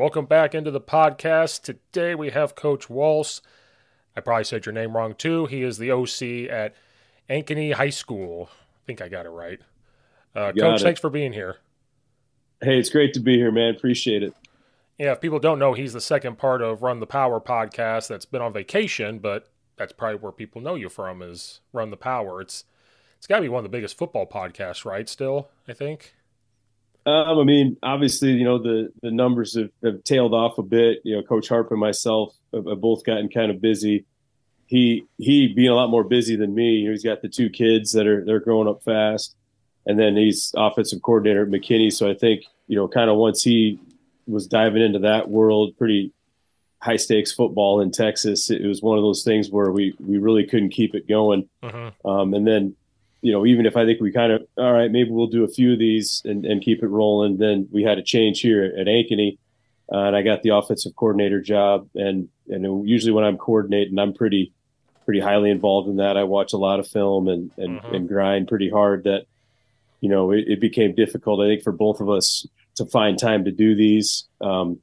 Welcome back into the podcast. Today we have Coach Walsh. I probably said your name wrong too. He is the OC at Ankeny High School. I think I got it right. Uh, Coach, it. thanks for being here. Hey, it's great to be here, man. Appreciate it. Yeah, if people don't know, he's the second part of Run the Power podcast that's been on vacation, but that's probably where people know you from is Run the Power. It's it's got to be one of the biggest football podcasts, right? Still, I think. Um, I mean, obviously, you know the the numbers have, have tailed off a bit. You know, Coach Harp and myself have, have, both gotten kind of busy. He he being a lot more busy than me. You know, he's got the two kids that are they're growing up fast, and then he's offensive coordinator at McKinney. So I think you know, kind of once he was diving into that world, pretty high stakes football in Texas, it was one of those things where we we really couldn't keep it going. Mm-hmm. Um, and then you know, even if I think we kind of, all right, maybe we'll do a few of these and, and keep it rolling, then we had a change here at Ankeny. Uh, and I got the offensive coordinator job. And, and usually when I'm coordinating, I'm pretty, pretty highly involved in that. I watch a lot of film and, and, Mhm. and grind pretty hard that, you know, it, it became difficult, I think, for both of us to find time to do these. Um,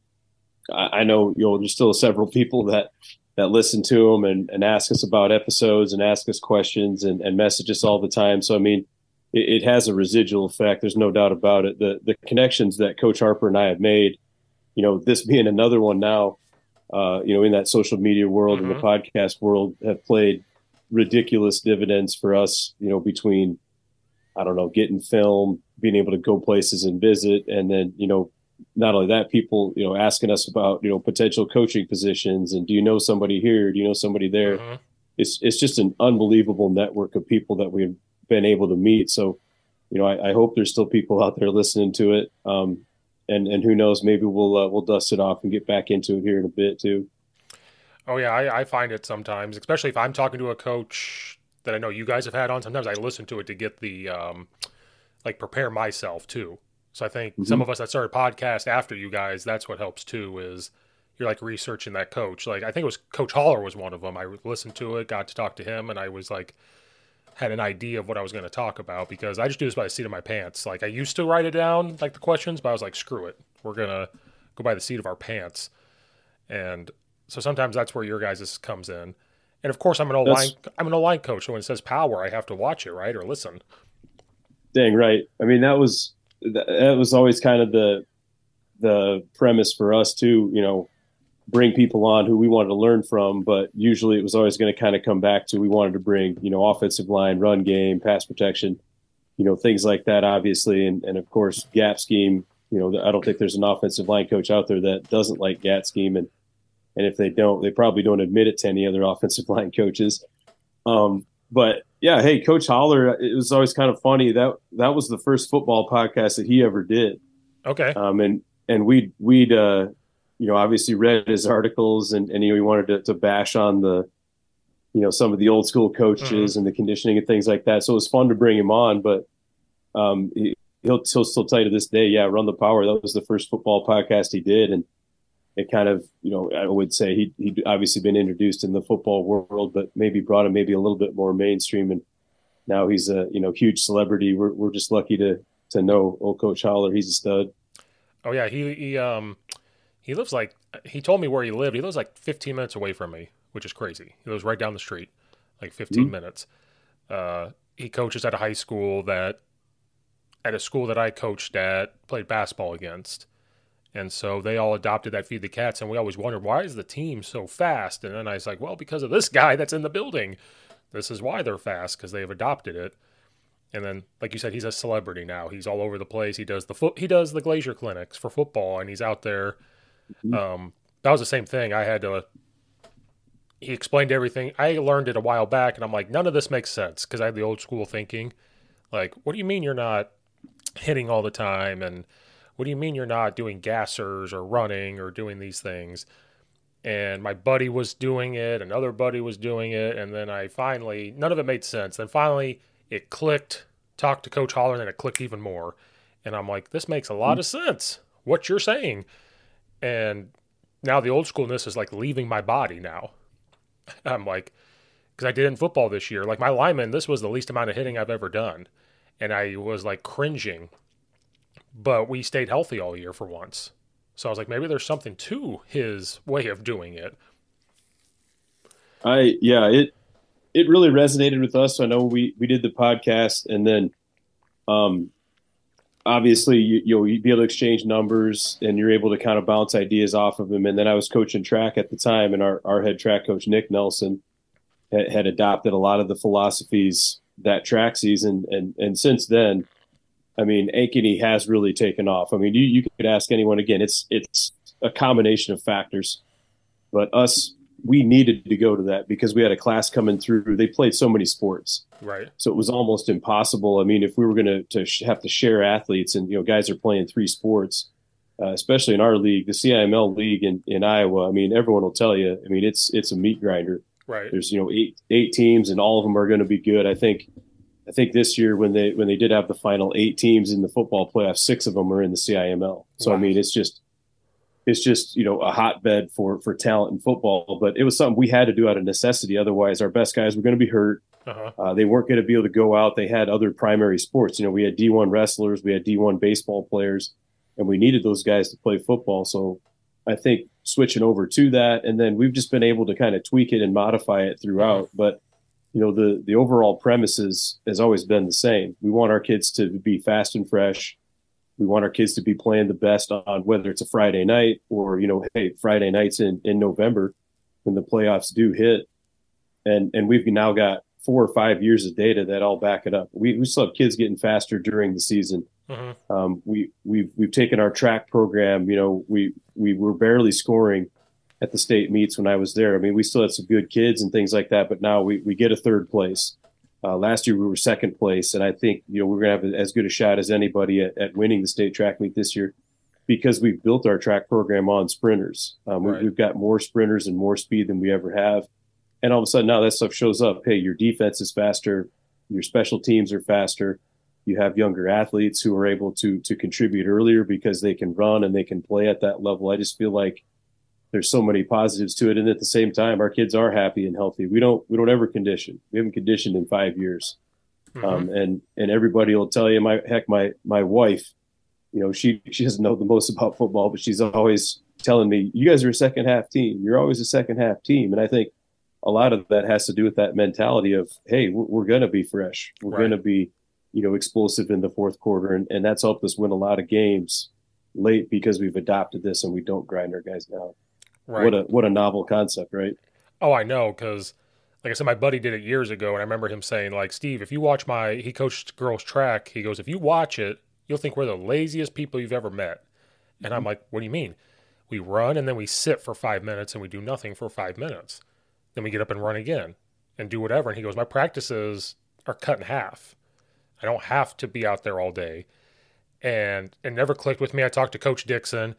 I, I know, you know, there's still several people that, that listen to them and, and ask us about episodes and ask us questions and, and message us all the time. So, I mean, it, it has a residual effect. There's no doubt about it. The, the connections that Coach Harper and I have made, you know, this being another one now, uh, you know, in that social media world and the podcast world have played ridiculous dividends for us, you know, between, I don't know, getting film, being able to go places and visit, and then, you know, not only that, people, you know, asking us about, you know, potential coaching positions and do you know somebody here? Do you know somebody there? Mhm. It's it's just an unbelievable network of people that we've been able to meet. So, you know, I, I hope there's still people out there listening to it. Um, and and who knows, maybe we'll uh, we'll dust it off and get back into it here in a bit too. Oh yeah, I, I find it sometimes, especially if I'm talking to a coach that I know you guys have had on. Sometimes I listen to it to get the um, like prepare myself too. So I think some Mhm. of us that started podcast after you guys, that's what helps too. Is you're like researching that coach. Like I think it was Coach Holler was one of them. I listened to it, got to talk to him, and I was like had an idea of what I was going to talk about because I just do this by the seat of my pants. Like I used to write it down like the questions, but I was like, screw it, we're gonna go by the seat of our pants. And so sometimes that's where your guys' comes in. And of course, I'm an O line. I'm an O line coach, so when it says power, I have to watch it, right, or listen. Dang right. I mean, that was that, was always kind of the the premise for us too. You know, bring people on who we wanted to learn from, but usually it was always going to kind of come back to we wanted to bring you know offensive line, run game, pass protection, you know things like that, obviously, and and of course gap scheme. You know, I don't think there's an offensive line coach out there that doesn't like gap scheme, and and if they don't, they probably don't admit it to any other offensive line coaches. Um, but yeah, hey, Coach Holler, it was always kind of funny that that was the first football podcast that he ever did. Okay. Um, and and we'd we'd uh, you know obviously read his articles and and you know, he wanted to, to bash on the you know some of the old school coaches mm-hmm. and the conditioning and things like that. So it was fun to bring him on, but um, he, will he'll still tell you to this day, yeah, run the power. That was the first football podcast he did, and it kind of you know I would say he he'd obviously been introduced in the football world, but maybe brought him maybe a little bit more mainstream, and now he's a you know huge celebrity. We're we're just lucky to to know old Coach Holler. He's a stud. Oh yeah, he he um he lives like he told me where he lived. He lives like 15 minutes away from me, which is crazy. He lives right down the street, like 15 mm-hmm. minutes. Uh, he coaches at a high school that at a school that I coached at, played basketball against. And so they all adopted that Feed the Cats. And we always wondered, why is the team so fast? And then I was like, well, because of this guy that's in the building. This is why they're fast, because they've adopted it. And then, like you said, he's a celebrity now. He's all over the place. He does the foot. He does the Glazier clinics for football, and he's out there. Mm-hmm. Um, that was the same thing. I had to. He explained everything. I learned it a while back, and I'm like, none of this makes sense because I had the old school thinking. Like, what do you mean you're not hitting all the time? And what do you mean you're not doing gassers or running or doing these things? And my buddy was doing it, another buddy was doing it, and then I finally, none of it made sense. Then finally, it clicked. Talked to Coach Holler, and then it clicked even more. And I'm like, this makes a lot hmm. of sense. What you're saying, and now the old schoolness is like leaving my body now. I'm like, because I did in football this year. Like my lineman, this was the least amount of hitting I've ever done and I was like cringing. But we stayed healthy all year for once. So I was like, maybe there's something to his way of doing it. I yeah, it it really resonated with us. I know we we did the podcast, and then um, obviously you you know you'd be able to exchange numbers, and you're able to kind of bounce ideas off of him. And then I was coaching track at the time, and our our head track coach Nick Nelson had, had adopted a lot of the philosophies that track season, and and since then, I mean, Ankeny has really taken off. I mean, you you could ask anyone again. It's it's a combination of factors, but us we needed to go to that because we had a class coming through. They played so many sports, right? So it was almost impossible. I mean, if we were going to to have to share athletes, and you know, guys are playing three sports, uh, especially in our league, the CIML league in, in Iowa. I mean, everyone will tell you. I mean, it's it's a meat grinder. Right. There's you know eight eight teams, and all of them are going to be good. I think. I think this year when they when they did have the final eight teams in the football playoff, six of them are in the CIML. So wow. I mean, it's just it's just you know a hotbed for for talent in football. But it was something we had to do out of necessity. Otherwise, our best guys were going to be hurt. Uh-huh. Uh, they weren't going to be able to go out. They had other primary sports. You know, we had D1 wrestlers, we had D1 baseball players, and we needed those guys to play football. So I think switching over to that, and then we've just been able to kind of tweak it and modify it throughout. But you know, the the overall premises has always been the same. We want our kids to be fast and fresh. We want our kids to be playing the best on whether it's a Friday night or you know, hey, Friday nights in in November when the playoffs do hit, and and we've now got four or five years of data that all back it up. We we still have kids getting faster during the season Mm-hmm. Um, we we've we've taken our track program. You know, we we were barely scoring at the state meets when I was there. I mean, we still had some good kids and things like that, but now we we get a third place. Uh, last year we were second place, and I think you know we're going to have as good a shot as anybody at, at, winning the state track meet this year because we've built our track program on sprinters. Um, right. we, we've got more sprinters and more speed than we ever have, and all of a sudden now that stuff shows up. Hey, your defense is faster, your special teams are faster you have younger athletes who are able to to contribute earlier because they can run and they can play at that level. I just feel like there's so many positives to it, and at the same time, our kids are happy and healthy. We don't we don't ever condition. We haven't conditioned in five years, mm-hmm. um, and and everybody will tell you. My heck, my my wife, you know, she she doesn't know the most about football, but she's always telling me, "You guys are a second half team. You're always a second half team," and I think a lot of that has to do with that mentality of, "Hey, we're, we're going to be fresh. We're right. going to be." you know, explosive in the fourth quarter. And, and that's helped us win a lot of games late because we've adopted this and we don't grind our guys down. Right. What a what a novel concept, right? Oh, I know, because like I said, my buddy did it years ago, and I remember him saying, like, Steve, if you watch my he coached girls track, he goes, if you watch it, you'll think we're the laziest people you've ever met. And I'm mm-hmm. like, what do you mean? We run and then we sit for five minutes and we do nothing for five minutes. Then we get up and run again and do whatever. And he goes, my practices are cut in half. I don't have to be out there all day. and it never clicked with me. I talked to Coach Dixon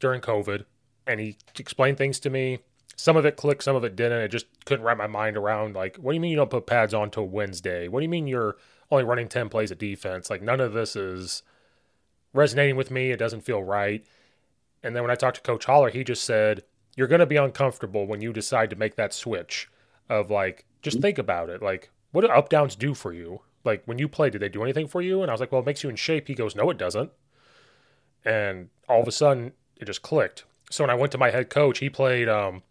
during COVID, and he explained things to me. Some of it clicked, some of it didn't. I just couldn't wrap my mind around. Like, what do you mean you don't put pads on till Wednesday? What do you mean you're only running ten plays of defense? Like, none of this is resonating with me. It doesn't feel right. And then when I talked to Coach Holler, he just said, You're going to be uncomfortable when you decide to make that switch of like, just think about it. Like, what do up downs do for you? Like, when you play, did they do anything for you? And I was like, Well, it makes you in shape. He goes, No, it doesn't. And all of a sudden, it just clicked. So when I went to my head coach, he played um,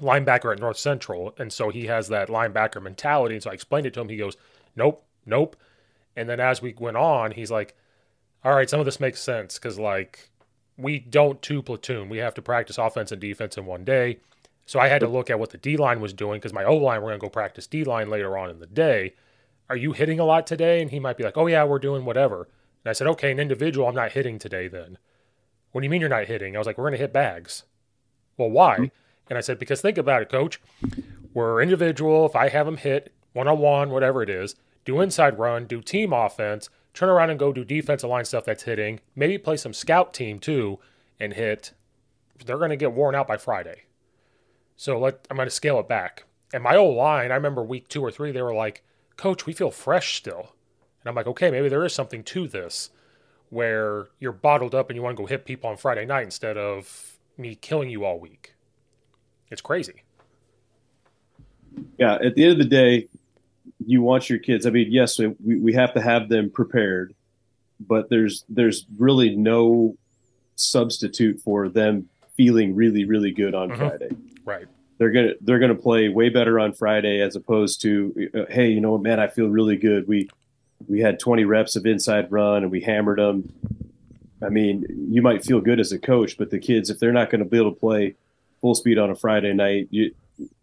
linebacker at North Central. And so he has that linebacker mentality. And so I explained it to him. He goes, Nope, nope. And then as we went on, he's like, All right, some of this makes sense because, like, we don't two platoon. We have to practice offense and defense in one day. So I had to look at what the D line was doing because my O line, we're to go practice D line later on in the day. Are you hitting a lot today? And he might be like, oh, yeah, we're doing whatever. And I said, okay, an individual, I'm not hitting today then. What do you mean you're not hitting? I was like, we're going to hit bags. Well, why? Mm-hmm. And I said, because think about it, coach. We're individual. If I have them hit one on one, whatever it is, do inside run, do team offense, turn around and go do defensive line stuff that's hitting, maybe play some scout team too and hit, they're going to get worn out by Friday. So let I'm going to scale it back. And my old line, I remember week two or three, they were like, Coach, we feel fresh still. And I'm like, okay, maybe there is something to this where you're bottled up and you want to go hit people on Friday night instead of me killing you all week. It's crazy. Yeah, at the end of the day, you want your kids. I mean, yes, we, we have to have them prepared, but there's there's really no substitute for them feeling really really good on mm-hmm. Friday. Right. They're gonna they're gonna play way better on Friday as opposed to uh, hey you know man I feel really good we we had 20 reps of inside run and we hammered them. I mean you might feel good as a coach, but the kids if they're not going to be able to play full speed on a Friday night, you,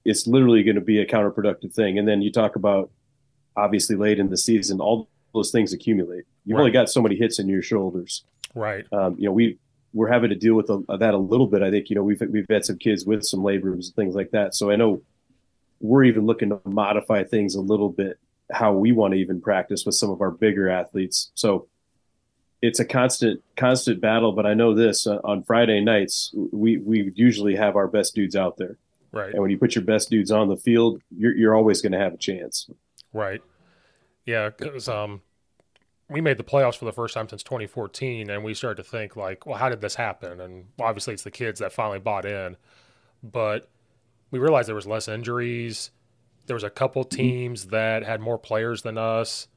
it's literally going to be a counterproductive thing. And then you talk about obviously late in the season, all those things accumulate. You've right. only got so many hits in your shoulders. Right. Um, you know, we we're having to deal with a, that a little bit. I think you know we've we've had some kids with some labrums and things like that. So I know we're even looking to modify things a little bit how we want to even practice with some of our bigger athletes. So it's a constant constant battle. But I know this uh, on Friday nights we we usually have our best dudes out there. Right. And when you put your best dudes on the field, you're you're always going to have a chance. Right. Yeah, because um, we made the playoffs for the first time since 2014, and we started to think like, well, how did this happen? And obviously, it's the kids that finally bought in, but we realized there was less injuries. There was a couple teams that had more players than us,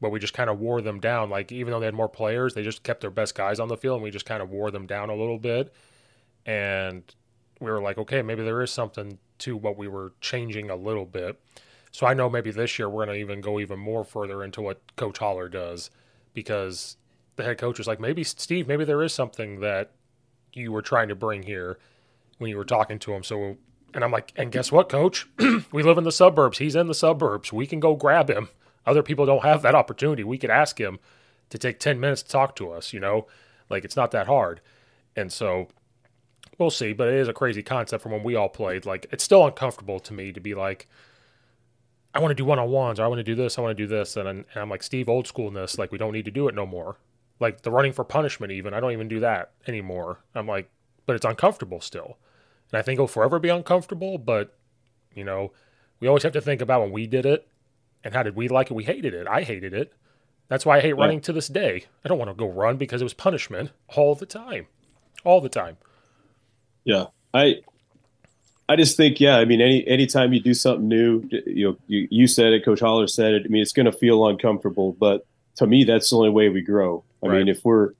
but we just kind of wore them down. Like even though they had more players, they just kept their best guys on the field, and we just kind of wore them down a little bit. And we were like, okay, maybe there is something to what we were changing a little bit. So I know maybe this year we're going to even go even more further into what Coach Holler does because the head coach was like, maybe Steve, maybe there is something that you were trying to bring here when you were talking to him. So, and I'm like, and guess what, coach? we live in the suburbs. He's in the suburbs. We can go grab him. Other people don't have that opportunity. We could ask him to take 10 minutes to talk to us, you know? Like it's not that hard. And so we'll see, but it is a crazy concept from when we all played. Like it's still uncomfortable to me to be like, I want to do one on ones, or I want to do this, I want to do this, and, and I'm like Steve, old schoolness, like we don't need to do it no more. Like the running for punishment, even I don't even do that anymore. I'm like, but it's uncomfortable still, and I think it'll forever be uncomfortable. But you know, we always have to think about when we did it, and how did we like it? We hated it. I hated it. That's why I hate running to this day. I don't want to go run because it was punishment all the time, all the time. Yeah, I I just think, yeah, I mean, any anytime you do something new, you know, you, you said it, Coach Holler said it. I mean, it's going to feel uncomfortable, but to me, that's the only way we grow. I right. mean, if we're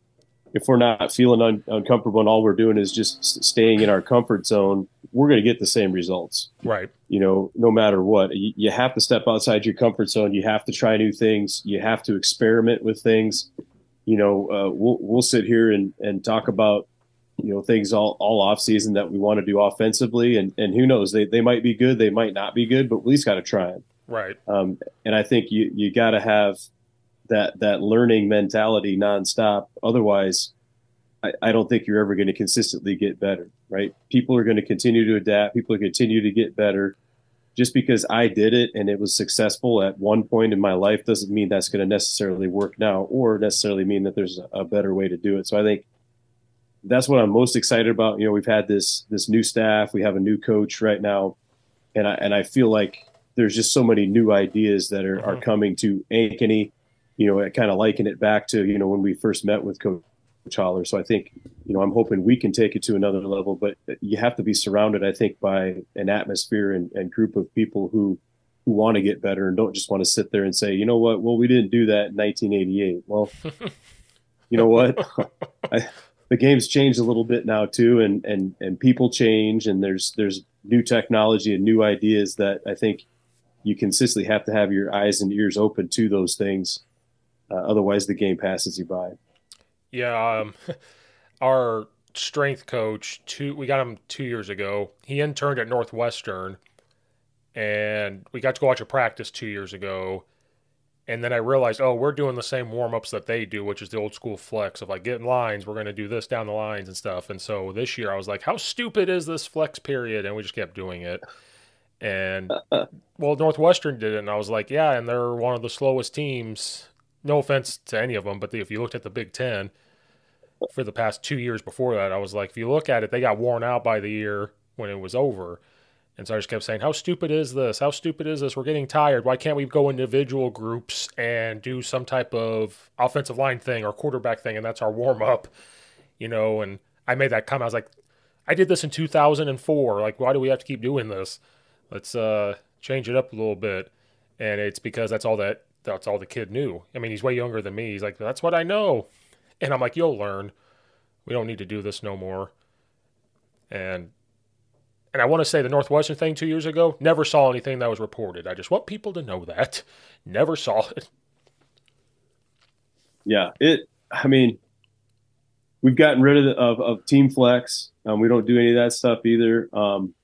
if we're not feeling un- uncomfortable and all we're doing is just staying in our comfort zone, we're going to get the same results. Right. You know, no matter what, you, you have to step outside your comfort zone. You have to try new things. You have to experiment with things. You know, uh, we'll we'll sit here and and talk about you know things all all off season that we want to do offensively and and who knows they they might be good they might not be good but we at least got to try them right um, and i think you you got to have that that learning mentality nonstop otherwise I, I don't think you're ever going to consistently get better right people are going to continue to adapt people are continue to get better just because I did it and it was successful at one point in my life doesn't mean that's going to necessarily work now or necessarily mean that there's a better way to do it. So I think that's what I'm most excited about. You know, we've had this this new staff, we have a new coach right now, and I and I feel like there's just so many new ideas that are, mm-hmm. are coming to Ankeny. You know, I kind of liken it back to you know when we first met with Coach Holler. So I think, you know, I'm hoping we can take it to another level, but you have to be surrounded, I think, by an atmosphere and, and group of people who who want to get better and don't just want to sit there and say, you know what, well, we didn't do that in 1988. Well, you know what, I, the game's changed a little bit now too, and and and people change, and there's there's new technology and new ideas that I think you consistently have to have your eyes and ears open to those things. Uh, otherwise, the game passes you by. Yeah, um, our strength coach, two we got him two years ago. He interned at Northwestern, and we got to go watch a practice two years ago. And then I realized, oh, we're doing the same warm ups that they do, which is the old school flex of like getting lines. We're going to do this down the lines and stuff. And so this year I was like, how stupid is this flex period? And we just kept doing it. And well, Northwestern did it. And I was like, yeah, and they're one of the slowest teams no offense to any of them, but if you looked at the Big Ten for the past two years before that, I was like, if you look at it, they got worn out by the year when it was over. And so I just kept saying, How stupid is this? How stupid is this? We're getting tired. Why can't we go individual groups and do some type of offensive line thing or quarterback thing? And that's our warm up, you know? And I made that comment. I was like, I did this in 2004. Like, why do we have to keep doing this? Let's uh, change it up a little bit. And it's because that's all that that's all the kid knew. I mean, he's way younger than me. He's like, that's what I know. And I'm like, you'll learn. We don't need to do this no more. And and I want to say the Northwestern thing two years ago, never saw anything that was reported. I just want people to know that. Never saw it. Yeah, it. I mean, we've gotten rid of the, of, of Team Flex. Um, we don't do any of that stuff either. Um,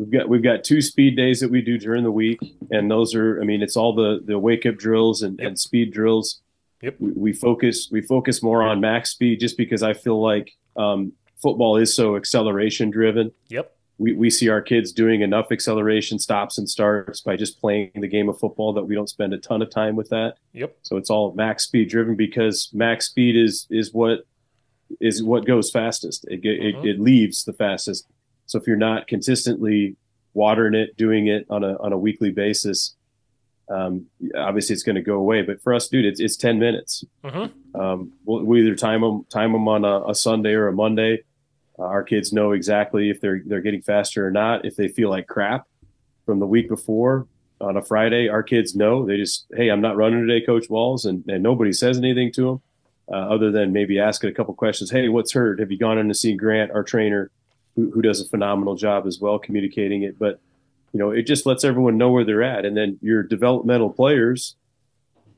We've got we've got two speed days that we do during the week, and those are I mean it's all the the wake up drills and, yep. and speed drills. Yep. We, we, focus we focus more on max speed just because I feel like um, football is so acceleration driven. Yep. We, we see our kids doing enough acceleration stops and starts by just playing the game of football that we don't spend a ton of time with that. Yep. So it's all max speed driven because max speed is is what is what goes fastest. It, it, uh-huh. it leaves the fastest. So if you're not consistently watering it, doing it on a on a weekly basis, um, obviously it's going to go away. But for us, dude, it's it's ten minutes. Mm-hmm. Um, we'll, we either time them time them on a, a Sunday or a Monday. Uh, our kids know exactly if they're they're getting faster or not. If they feel like crap from the week before on a Friday, our kids know. They just, hey, I'm not running today, Coach Walz, and, and nobody says anything to them uh, other than maybe asking a couple questions. Hey, what's hurt? Have you gone in to see Grant, our trainer? Who, who does a phenomenal job as well communicating it. But you know, it just lets everyone know where they're at, and then your developmental players,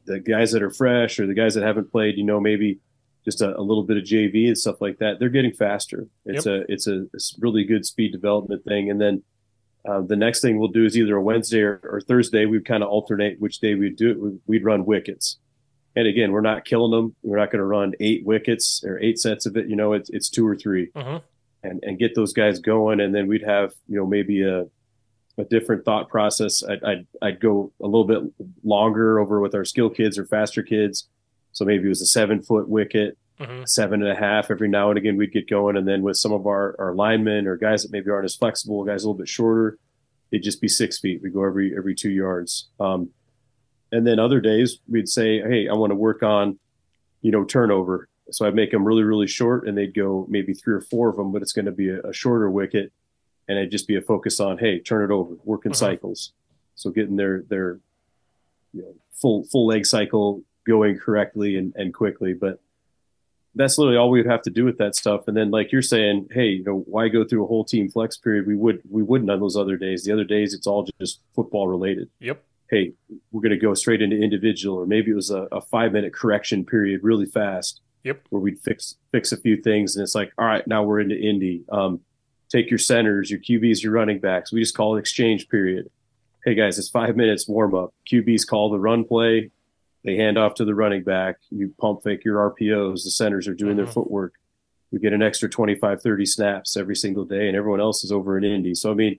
the guys that are fresh or the guys that haven't played, you know, maybe just a, a little bit of JV and stuff like that, they're getting faster. It's yep. a it's a it's really good speed development thing, and then. Uh, the next thing we'll do is either a Wednesday or, or Thursday. We kind of alternate which day we do it. We'd run wickets, and again, we're not killing them. We're not going to run eight wickets or eight sets of it. You know, it's it's two or 3 uh-huh and and get those guys going, and then we'd have you know maybe a a different thought process. I'd, I'd, I'd go a little bit longer over with our skill kids or faster kids. So maybe it was a seven foot wicket, mm-hmm. seven and a half. Every now and again, we'd get going. And then with some of our, our linemen or guys that maybe aren't as flexible, guys a little bit shorter, it'd just be six feet. We go every, every two yards. Um, and then other days we'd say, Hey, I want to work on, you know, turnover. So I'd make them really, really short, and they'd go maybe three or four of them, but it's going to be a, a shorter wicket, and it'd just be a focus on, hey, turn it over, working uh-huh. cycles. So getting their their you know, full full leg cycle going correctly and, and quickly. But that's literally all we would have to do with that stuff. And then like you're saying, hey, you know, why go through a whole team flex period? We would we wouldn't on those other days. The other days it's all just football related. Yep. Hey, we're gonna go straight into individual, or maybe it was a, a five minute correction period really fast Yep. Where we'd fix fix a few things, and it's like, all right, now we're into Indy. Um, take your centers, your QBs, your running backs. We just call it exchange period. Hey guys, it's five minutes warm up. QBs call the run play. They hand off to the running back. You pump fake your RPOs. The centers are doing mm-hmm. their footwork. We get an extra 25, 30 snaps every single day, and everyone else is over in Indy. So, I mean,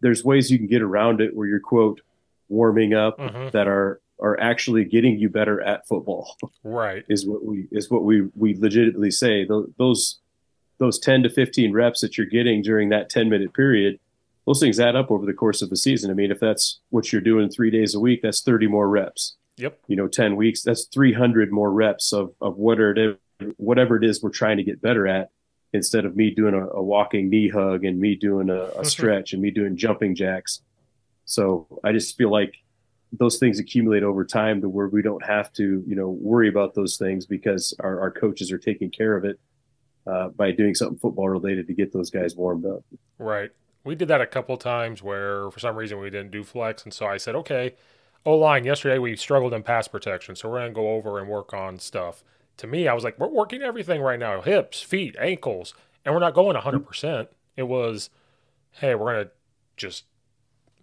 there's ways you can get around it where you're quote warming up Mhm. that are are actually getting you better at football. Right. is what we is what we we legitimately say. Tho- those those 10 to 15 reps that you're getting during that 10 minute period those things add up over the course of the season. I mean if that's what you're doing three days a week that's 30 more reps. Yep. you know 10 weeks that's 300 more reps of of whatever it is, whatever it is we're trying to get better at instead of me doing a, a walking knee hug and me doing a, a stretch and me doing jumping jacks. So i just feel like those things accumulate over time to where we don't have to you know worry about those things because our, our coaches are taking care of it uh, by doing something football related to get those guys warmed up Right. We did that a couple times where for some reason we didn't do flex. And so I said, okay, O line, yesterday we struggled in pass protection. So we're going to go over and work on stuff. To me, I was like, we're working everything right now hips, feet, ankles, and we're not going 100%. It was, hey, we're going to just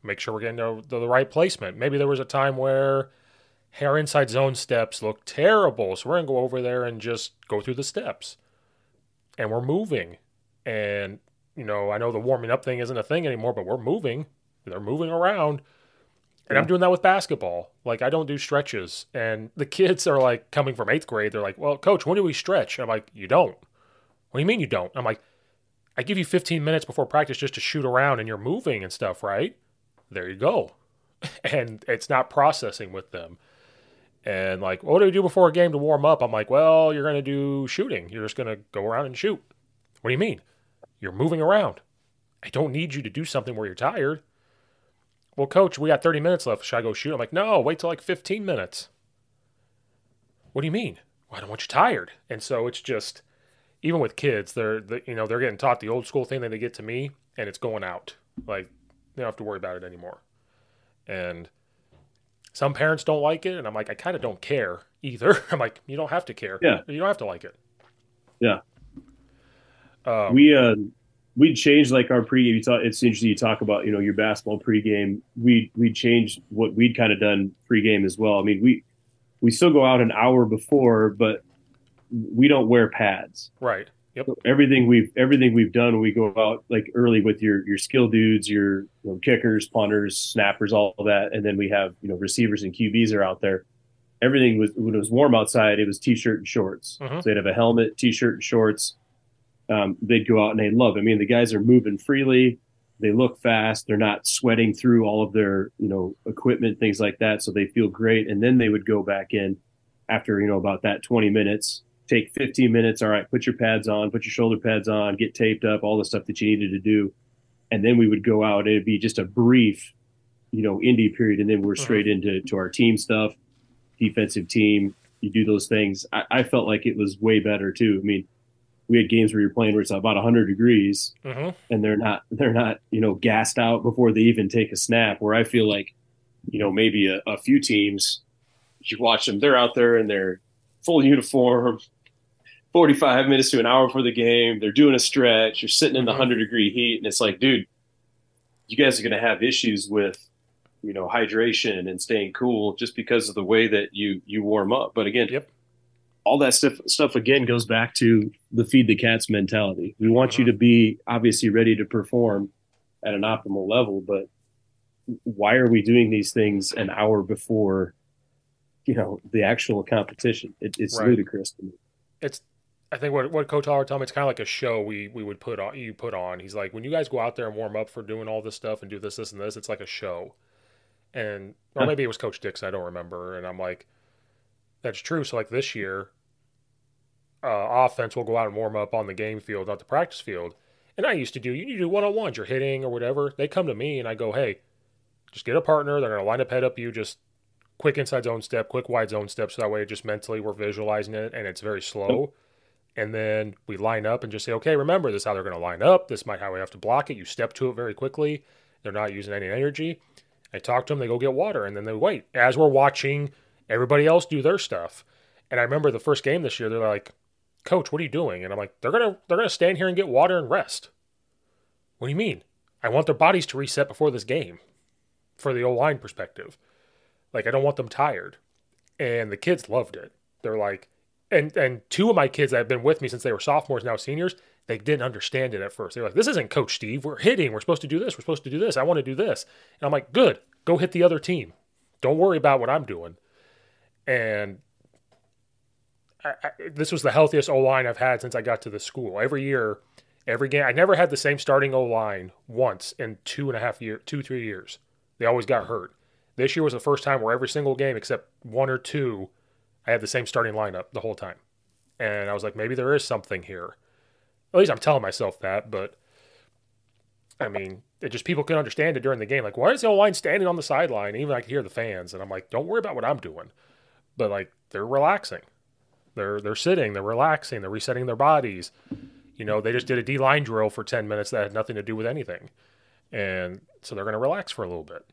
make sure we're getting the, the, the right placement. Maybe there was a time where our inside zone steps look terrible. So we're going to go over there and just go through the steps. And we're moving. And you know, I know the warming up thing isn't a thing anymore, but we're moving. They're moving around. And I'm doing that with basketball. Like I don't do stretches. And the kids are like coming from eighth grade, they're like, Well, coach, when do we stretch? I'm like, You don't. What do you mean you don't? I'm like, I give you 15 minutes before practice just to shoot around and you're moving and stuff, right? There you go. And it's not processing with them. And like, what do we do before a game to warm up? I'm like, well, you're going to do shooting. You're just going to go around and shoot. What do you mean? You're moving around. I don't need you to do something where you're tired. Well, coach, we got 30 minutes left. Should I go shoot? I'm like, no, wait till like 15 minutes. What do you mean? Well, I don't want you tired. And so it's just, even with kids, they're, the, you know, they're getting taught the old school thing that they get to me, and it's going out. Like, they don't have to worry about it anymore. And some parents don't like it, and I'm like, I kind of don't care either. I'm like, you don't have to care. Yeah. You don't have to like it. Yeah. Um, we uh we changed like our pregame. You talk, it's interesting you talk about you know your basketball pregame. We we changed what we'd kind of done pregame as well. I mean we we still go out an hour before, but we don't wear pads. right. Yep. So everything we've everything we've done, we go out like early with your your skill dudes, your you know, kickers, punters, snappers, all of that, and then we have you know receivers and QBs are out there. Everything was when it was warm outside, it was t-shirt and shorts. Mhm. So they'd have a helmet, t-shirt and shorts. Um, they'd go out and they love. it. I mean, the guys are moving freely. They look fast. They're not sweating through all of their you know equipment, things like that. So they feel great. And then they would go back in after you know about that 20 minutes take 15 minutes all right put your pads on put your shoulder pads on get taped up all the stuff that you needed to do. And then we would go out it'd be just a brief you know indie period and then we're straight into to our team stuff defensive team you do those things. I, I felt like it was way better too. I mean we had games where you're playing where it's about 100 degrees hmm and they're not they're not you know gassed out before they even take a snap where i feel like you know maybe a, a few teams you watch them they're out there in their full uniform 45 minutes to an hour for the game they're doing a stretch you're sitting in the Mhm. 100 degree heat and it's like dude you guys are going to have issues with you know hydration and staying cool just because of the way that you you warm up but again Yep. all that stuff stuff again goes back to the feed the cats mentality. We want you to be obviously ready to perform at an optimal level, but why are we doing these things an hour before you know the actual competition? It, it's Right. ludicrous to me. It's I think what what Coach Holler told me it's kind of like a show we we would put on you put on. He's like when you guys go out there and warm up for doing all this stuff and do this this and this, it's like a show. And or maybe it was Coach Dix, I don't remember. And I'm like, that's true. So like this year, uh, offense will go out and warm up on the game field, not the practice field. And I used to do you need to do one on ones, you're hitting or whatever. They come to me and I go, hey, just get a partner. They're gonna line up head up you, just quick inside zone step, quick wide zone step. So that way, just mentally we're visualizing it and it's very slow. And then we line up and just say, okay, remember this is how they're going to line up. This might how we have to block it. You step to it very quickly. They're not using any energy. I talk to them. They go get water and then they wait as we're watching everybody else do their stuff. And I remember the first game this year. They're like, "Coach, what are you doing?" And I'm like, "They're gonna they're gonna stand here and get water and rest." What do you mean? I want their bodies to reset before this game, for the O line perspective. Like I don't want them tired. And the kids loved it. They're like, and and two of my kids that have been with me since they were sophomores now seniors, they didn't understand it at first. They were like, "This isn't Coach Steve. We're hitting. We're supposed to do this. We're supposed to do this. I want to do this." And I'm like, "Good. Go hit the other team. Don't worry about what I'm doing." And I, I, this was the healthiest O line I've had since I got to the school. Every year, every game, I never had the same starting O line once in two and a half year, two three years. They always got hurt. This year was the first time where every single game except one or two, I had the same starting lineup the whole time. And I was like, maybe there is something here. At least I'm telling myself that, but I mean, it just people can understand it during the game. Like, why is the line standing on the sideline? Even I can hear the fans, and I'm like, don't worry about what I'm doing. But like, they're relaxing. They're they're sitting, they're relaxing, they're resetting their bodies. You know, they just did a D line drill for ten minutes that had nothing to do with anything, and so they're going to relax for a little bit.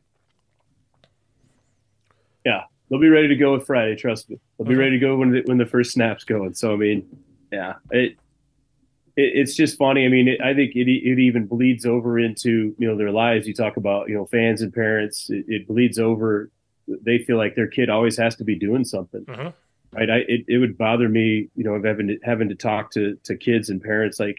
Yeah, they'll be ready to go with Friday. Trust me, they'll be ready to go when the, when the first snaps going. So I mean, yeah, it, it it's just funny. I mean, it, I think it it even bleeds over into you know their lives. You talk about you know fans and parents. It, it bleeds over. They feel like their kid always has to be doing something. Mm-hmm right? I it, it would bother me, you know, having to, having to talk to to kids and parents like,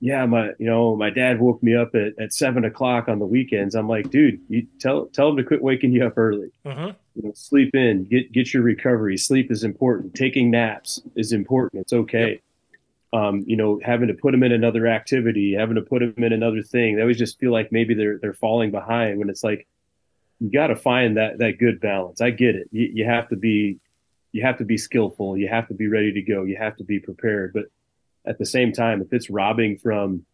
yeah, my you know my dad woke me up at, at seven o'clock on the weekends. I'm like, dude, you tell tell him to quit waking you up early. Uh-huh. You know, sleep in, get get your recovery. Sleep is important. Taking naps is important. It's okay. Yep. Um, you know, having to put them in another activity, having to put them in another thing. They always just feel like maybe they're they're falling behind when it's like you got to find that that good balance. I get it. You, you have to be you have to be skillful, you have to be ready to go, you have to be prepared. But at the same time, if it's robbing from,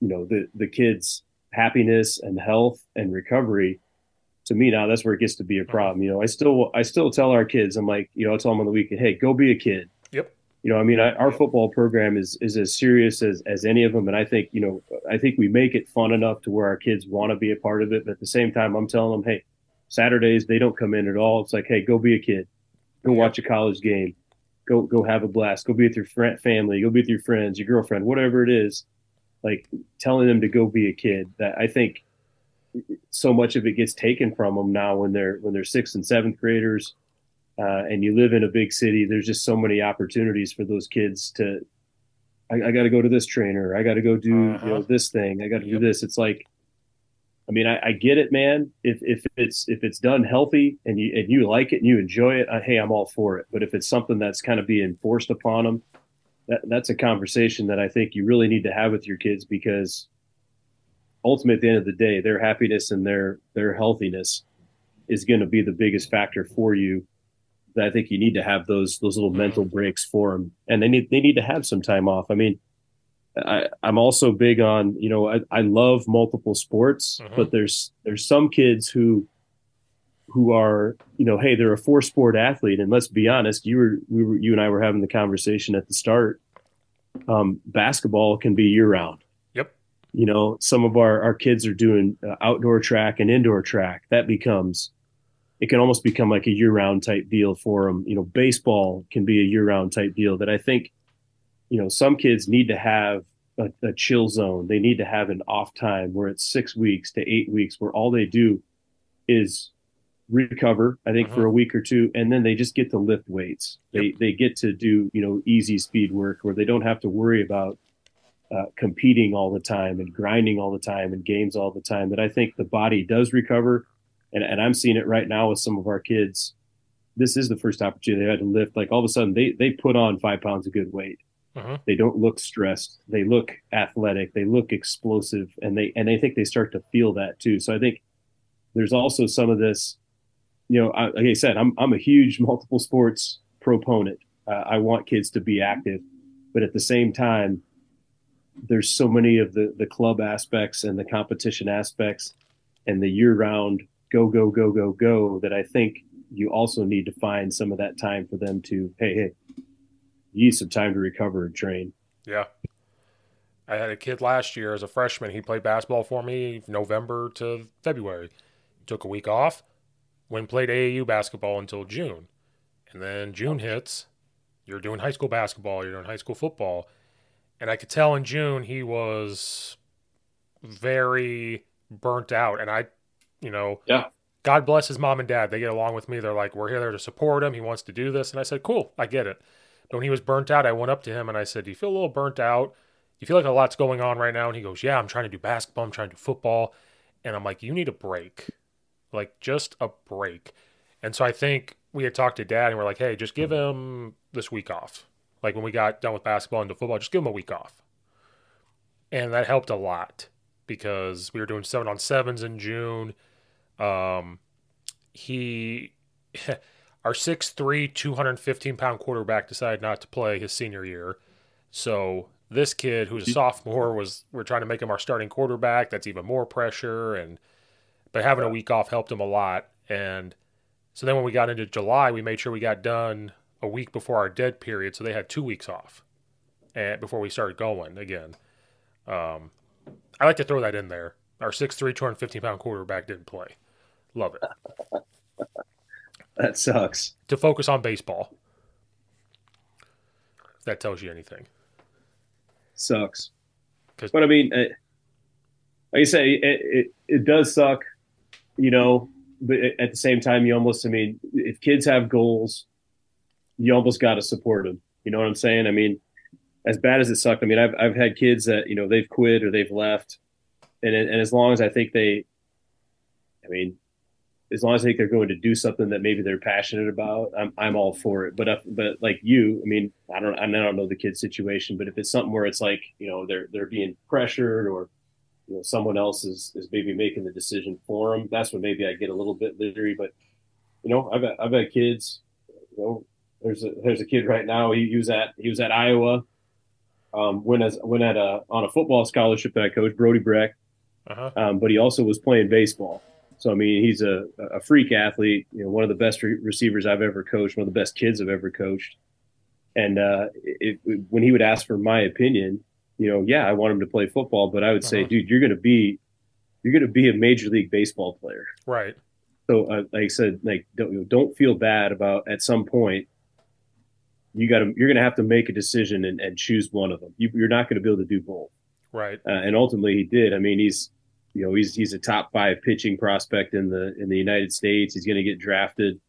you know, the the kids' happiness and health and recovery, to me now that's where it gets to be a mm-hmm. problem. You know, I still I still tell our kids, I'm like, you know, I tell them on the weekend, hey, go be a kid. Yep. You know, I mean, I, our football program is is as serious as as any of them, and I think you know, I think we make it fun enough to where our kids want to be a part of it. But at the same time, I'm telling them, hey, Saturdays they don't come in at all. It's like, hey, go be a kid. Go watch a college game. Go go have a blast. Go be with your friend, family. Go be with your friends, your girlfriend, whatever it is. Like telling them to go be a kid. That I think so much of it gets taken from them now when they're when they're sixth and seventh graders, uh, and you live in a big city. There's just so many opportunities for those kids to. I, I got to go to this trainer. I got to go do uh-huh. you know this thing. I got to yep. do this. It's like I mean, I, I, get it, man. If if it's if it's done healthy and you and you like it and you enjoy it, I, hey, I'm all for it. But if it's something that's kind of being forced upon them, that that's a conversation that I think you really need to have with your kids because ultimately, at the end of the day, their happiness and their their healthiness is going to be the biggest factor for you. That I think you need to have those those little mental breaks for them, and they need they need to have some time off. I mean I, am also big on, you know, I, I love multiple sports, mm-hmm. but there's there's some kids who who are, you know, hey, they're a four sport athlete, and let's be honest, you were we were you and I were having the conversation at the start. Um, basketball can be year round. You know, some of our our kids are doing uh, outdoor track and indoor track. That becomes it can almost become like a year round type deal for them. You know, baseball can be a year round type deal that I think you know, some kids need to have a, a, chill zone. They need to have an off time where it's six weeks to eight weeks where all they do is recover, I think, uh-huh. for a week or two, and then they just get to lift weights. They yep. they get to do, you know, easy speed work where they don't have to worry about uh, competing all the time and grinding all the time and games all the time. That I think the body does recover. And, and I'm seeing it right now with some of our kids. This is the first opportunity they had to lift. Like all of a sudden, they they put on five pounds of good weight uh-huh. They don't look stressed. They look athletic. They look explosive, and they and I think they start to feel that too. So I think there's also some of this. You know, I, like I said, I'm I'm a huge multiple sports proponent. Uh, I want kids to be active, but at the same time, there's so many of the the club aspects and the competition aspects and the year round go go go go go that I think you also need to find some of that time for them to hey hey you need some time to recover and train. Yeah. I had a kid last year as a freshman. He played basketball for me November to February. Took a week off, went played AAU basketball until June. And then June hits. You're doing high school basketball, you're doing high school football. And I could tell in June he was very burnt out. And I, you know, yeah. God bless his mom and dad. They get along with me. They're like, we're here there to support him. He wants to do this. And I said, cool, I get it But when he was burnt out, I went up to him and I said, "Do you feel a little burnt out? you feel like a lot's going on right now? And he goes, yeah, I'm trying to do basketball. I'm trying to do football. And I'm like, you need a break, like just a break. And so I think we had talked to dad and we're like, hey, just give mm-hmm. him this week off. Like when we got done with basketball into football, just give him a week off. And that helped a lot because we were doing seven on sevens in June. Um, he, our 6'3, 215 pound quarterback decided not to play his senior year. So this kid who's a sophomore was, we're trying to make him our starting quarterback. That's even more pressure. And, but having a week off helped him a lot. And so then when we got into July, we made sure we got done a week before our dead period. So they had two weeks off and before we started going again. Um, I like to throw that in there. Our 6'3, 215 pound quarterback didn't play. Love it. that sucks. To focus on baseball. If that tells you anything. Sucks. But I mean, it, like I say, it, it, it does suck, you know, but at the same time, you almost, I mean, if kids have goals, you almost got to support them. You know what I'm saying? I mean, as bad as it sucked, I mean, I've, I've had kids that, you know, they've quit or they've left. And, and as long as I think they, I mean, as long as I think they're going to do something that maybe they're passionate about, I'm I'm all for it. But if, but like you, I mean, I don't I don't know the kid's situation, but if it's something where it's like you know they're they're being pressured or you know someone else is is maybe making the decision for them, that's when maybe I get a little bit leery. But you know, I've I've had kids. You know, there's a there's a kid right now. He, he was at he was at Iowa. Um, went as went at a on a football scholarship that I coached, Brody Brecht. Uh-huh. Um, but he also was playing baseball. So I mean, he's a, a freak athlete. You know, one of the best re- receivers I've ever coached, one of the best kids I've ever coached. And uh, it, it, when he would ask for my opinion, you know, yeah, I want him to play football, but I would say, uh-huh. dude, you're going to be, you're going to be a major league baseball player, right? So, uh, like I said, like don't don't feel bad about at some point. You got to, you're going to have to make a decision and, and choose one of them. You, are not going to be able to do both, right? Uh, and ultimately, he did. I mean, he's you know he's he's a top five pitching prospect in the in the United States. He's going to get drafted.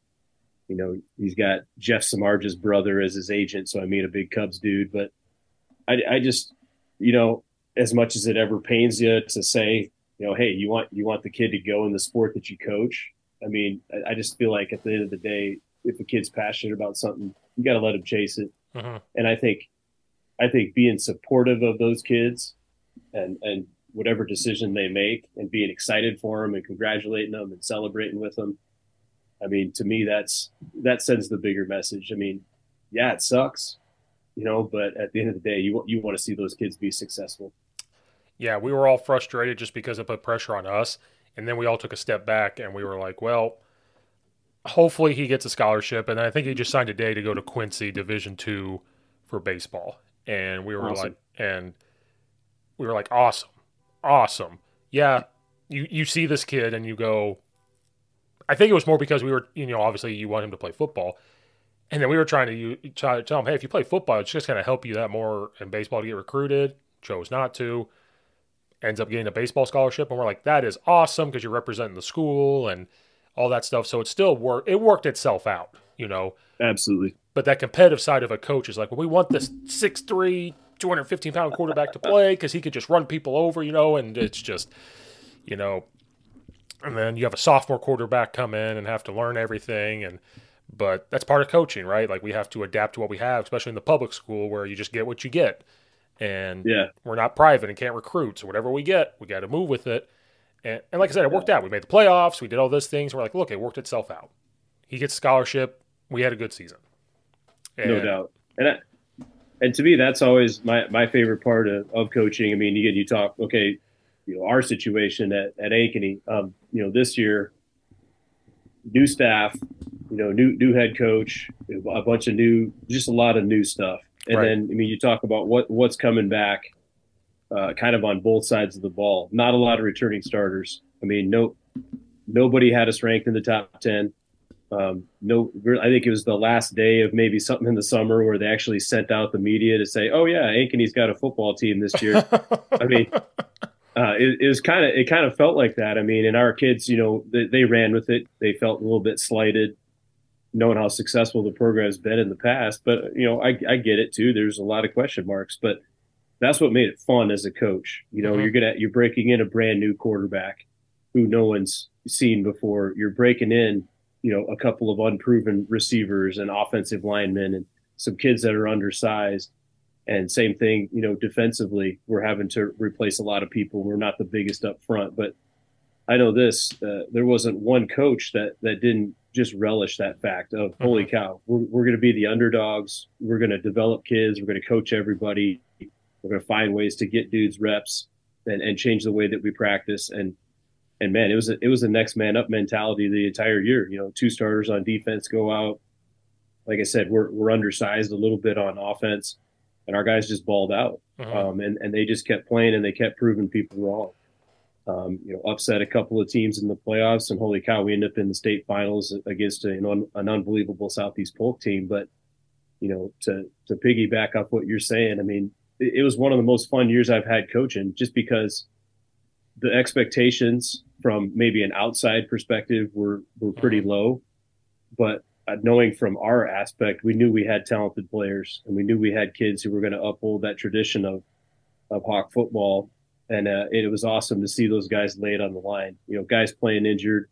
You know he's got Jeff Samardzija's brother as his agent, so I mean a big Cubs dude. But I I just you know as much as it ever pains you to say you know hey you want you want the kid to go in the sport that you coach. I mean I, I just feel like at the end of the day if a kid's passionate about something you got to let them chase it. Uh-huh. And I think I think being supportive of those kids and and whatever decision they make and being excited for them and congratulating them and celebrating with them. I mean, to me, that's that sends the bigger message. I mean, yeah, it sucks, you know, but at the end of the day, you you want to see those kids be successful. Yeah, we were all frustrated just because it put pressure on us, and then we all took a step back and we were like, well, hopefully he gets a scholarship, and I think he just signed a day to go to Quincy Division two for baseball, and we were awesome. like, and we were like, awesome awesome. Yeah, you you see this kid and you go. I think it was more because we were, you know, obviously you want him to play football, and then we were trying to you, try to tell him, hey, if you play football, it's just going to help you that more in baseball to get recruited. Chose not to. Ends up getting a baseball scholarship, and we're like, that is awesome because you're representing the school and all that stuff. So it still worked. It worked itself out, you know. Absolutely. But that competitive side of a coach is like, well, we want this six three 215 pound quarterback to play because he could just run people over, you know, and it's just, you know, and then you have a sophomore quarterback come in and have to learn everything. And, but that's part of coaching, right? Like we have to adapt to what we have, especially in the public school where you just get what you get. And yeah, we're not private and can't recruit. So whatever we get, we got to move with it. And, and like I said, it worked out. We made the playoffs. We did all those things. We're like, look, it worked itself out. He gets scholarship. We had a good season. And, no doubt. And I, and to me, that's always my, my favorite part of, of coaching. I mean, again, you talk, okay, you know, our situation at, at Ankeny, um, you know, this year, new staff, you know, new, new head coach, a bunch of new, just a lot of new stuff. And right. then, I mean, you talk about what, what's coming back, uh, kind of on both sides of the ball. Not a lot of returning starters. I mean, no, nobody had us ranked in the top 10 um, no, I think it was the last day of maybe something in the summer where they actually sent out the media to say, "Oh yeah, Ankeny's got a football team this year." I mean, uh, it, it, was kind of it kind of felt like that. I mean, and our kids, you know, they, they, ran with it. They felt a little bit slighted, knowing how successful the program has been in the past. But you know, I, I get it too. There's a lot of question marks, but that's what made it fun as a coach. You know, mm-hmm. you're gonna you're breaking in a brand new quarterback who no one's seen before. You're breaking in, you know, a couple of unproven receivers and offensive linemen and some kids that are undersized. And same thing, you know, defensively, we're having to replace a lot of people. We're not the biggest up front, but I know this: uh, there wasn't one coach that that didn't just relish that fact of mm-hmm. holy cow, we're, we're going to be the underdogs. We're going to develop kids. We're going to coach everybody. We're going to find ways to get dudes reps and, and change the way that we practice. And and man, it was a, it was a next man up mentality the entire year. You know, two starters on defense go out. Like I said, we're we're undersized a little bit on offense, and our guys just balled out. Mm-hmm. Um, and and they just kept playing and they kept proving people wrong um, you know, upset a couple of teams in the playoffs, and holy cow, we end up in the state finals against a, you know, an unbelievable Southeast Polk team. But you know, to to piggyback off what you're saying, I mean, it, was one of the most fun years I've had coaching, just because the expectations from maybe an outside perspective were were pretty mm-hmm. low, but uh, knowing from our aspect, we knew we had talented players, and we knew we had kids who were going to uphold that tradition of of Hawk football and uh, it was awesome to see those guys lay it on the line. You know, guys playing injured,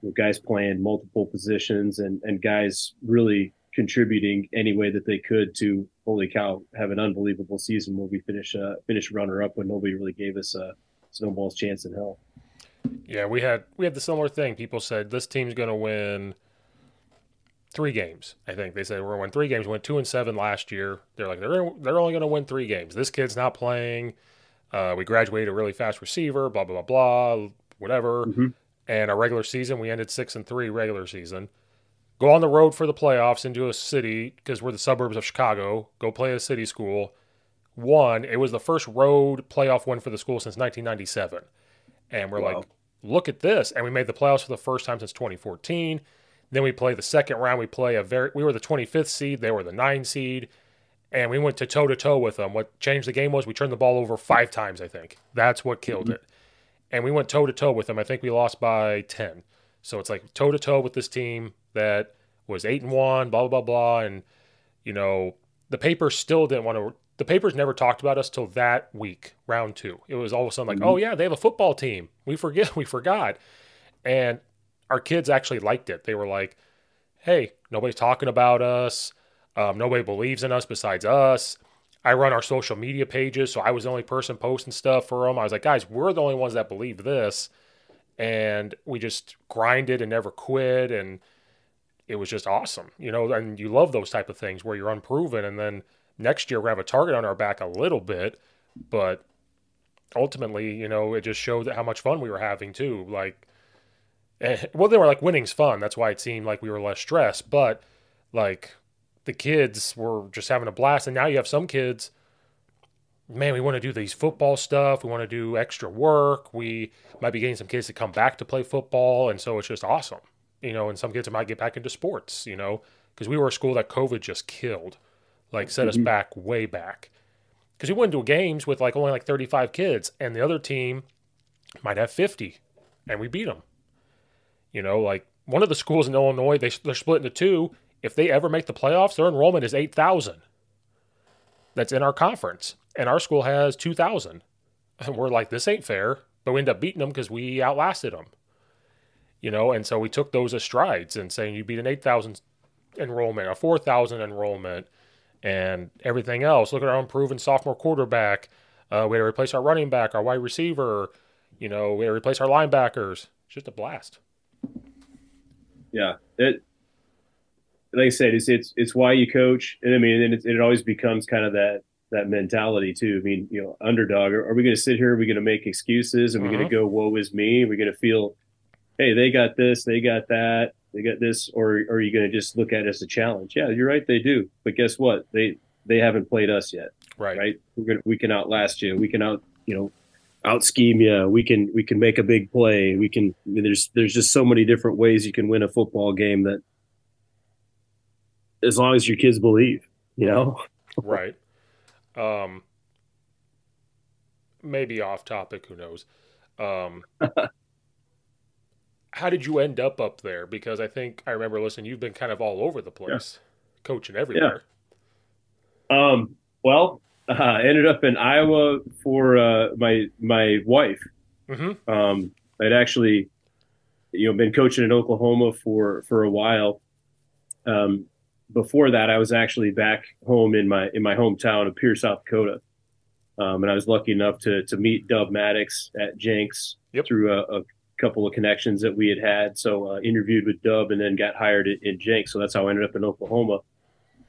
you know, guys playing multiple positions, and and guys really contributing any way that they could to holy cow have an unbelievable season where we finish uh, finish runner up when nobody really gave us a snowball's chance in hell. Yeah, we had we had the similar thing. People said this team's going to win three games. I think they said we're going to win three games. We went two and seven last year. They're like they're they're only going to win three games. This kid's not playing uh, we graduated a really fast receiver, blah blah blah blah, whatever. Mm-hmm. And our regular season, we ended six and three regular season. Go on the road for the playoffs into a city because we're the suburbs of Chicago. Go play a city school. One, it was the first road playoff win for the school since 1997, and we're wow. like, look at this. And we made the playoffs for the first time since 2014. Then we play the second round. We play a very. We were the 25th seed. They were the nine seed and we went to toe to toe with them. What changed the game was we turned the ball over five times, I think. That's what killed mm-hmm. it. And we went toe to toe with them. I think we lost by 10. So it's like toe to toe with this team that was 8 and 1, blah, blah, blah, blah. And, you know, the papers still didn't want to. The papers never talked about us till that week, round two. It was all of a sudden like, mm-hmm. oh, yeah, they have a football team. We forget, we forgot. And our kids actually liked it. They were like, hey, nobody's talking about us um, nobody believes in us besides us. I run our social media pages, so I was the only person posting stuff for them. I was like, guys, we're the only ones that believe this. And we just grinded and never quit. And it was just awesome, you know. And you love those type of things where you're unproven. And then next year, we have a target on our back a little bit. But ultimately, you know, it just showed how much fun we were having too. Like, eh, well, they were like winning's fun. That's why it seemed like we were less stressed. But like, the kids were just having a blast. And now you have some kids, man, we want to do these football stuff. We want to do extra work. We might be getting some kids to come back to play football. And so it's just awesome. You know, and some kids might get back into sports, you know, because we were a school that COVID just killed, like set mm-hmm. us back way back. Because we went into games with like only like 35 kids, and the other team might have 50, and we beat them. You know, like one of the schools in Illinois, they, they're split into two if they ever make the playoffs, their enrollment is 8,000. That's in our conference. And our school has 2,000. And we're like, this ain't fair. But we end up beating them because we outlasted them. You know, and so we took those as strides and saying you beat an 8,000 enrollment, a 4,000 enrollment, and everything else. Look at our unproven sophomore quarterback. Uh, we had to replace our running back, our wide receiver. You know, we had to replace our linebackers. It's just a blast. Yeah, it like I said, it's it's it's why you coach, and I mean, and it, it always becomes kind of that that mentality too. I mean, you know, underdog. Are, are we going to sit here? Are we going to make excuses? Are we going to go, "Woe is me"? Are we going to feel, "Hey, they got this, they got that, they got this," or, or are you going to just look at it as a challenge? Yeah, you're right, they do. But guess what? They they haven't played us yet. Right. Right. We're gonna we can outlast you. We can out you know out scheme you. We can we can make a big play. We can. I mean, there's there's just so many different ways you can win a football game that as long as your kids believe, you know? right. Um, maybe off topic, who knows? Um, how did you end up up there? Because I think I remember listening, you've been kind of all over the place, yeah. coaching everywhere. Yeah. Um, well, uh, ended up in Iowa for uh, my my wife. Mm-hmm. Um, I'd actually, you know, been coaching in Oklahoma for for a while. Um, before that, I was actually back home in my in my hometown of Pierre, South Dakota, um, and I was lucky enough to to meet Dub Maddox at Jenks yep. through a, a, couple of connections that we had had. So uh, interviewed with Dub and then got hired in, in Jenks. So that's how I ended up in Oklahoma,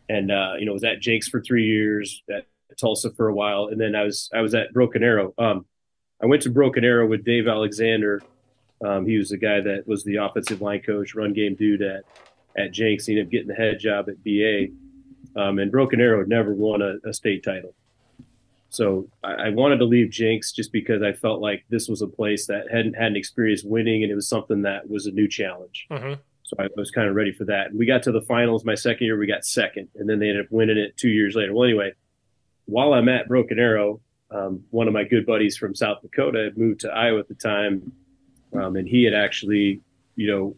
and uh, you know was at Jenks for three years, at Tulsa for a while, and then I was I was at Broken Arrow. Um, I went to Broken Arrow with Dave Alexander. Um, he was the guy that was the offensive line coach, run game dude at at Jenks. He ended up getting the head job at BA. Um, and Broken Arrow never won a, a state title. So I, I, wanted to leave Jenks just because I felt like this was a place that hadn't had an experience winning, and it was something that was a new challenge. Mm-hmm. So I was kind of ready for that. And we got to the finals my second year. We got second, and then they ended up winning it two years later. Well, anyway, while I'm at Broken Arrow, um, one of my good buddies from South Dakota had moved to Iowa at the time, um, and he had actually, you know,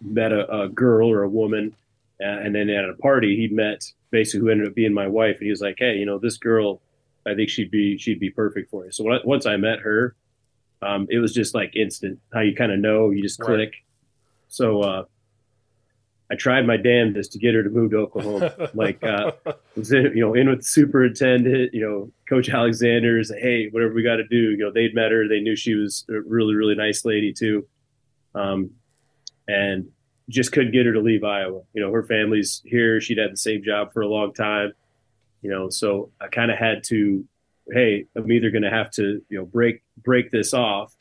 met a, a girl or a woman, uh, and then at a party he met basically who ended up being my wife, and he was like, "Hey, you know, this girl, I think she'd be she'd be perfect for you." So when I, once I met her, um, it was just like instant. How you kind of know, you just click. Right. So uh, I tried my damnedest to get her to move to Oklahoma. like, uh, was in, you know, in with the superintendent, you know, Coach Alexander's, hey, whatever we got to do. You know, they'd met her. They knew she was a really, really nice lady too. Um, and just couldn't get her to leave Iowa. You know, her family's here. She'd had the same job for a long time. You know, so I kind of had to, hey, I'm either going to have to, you know, break break this off,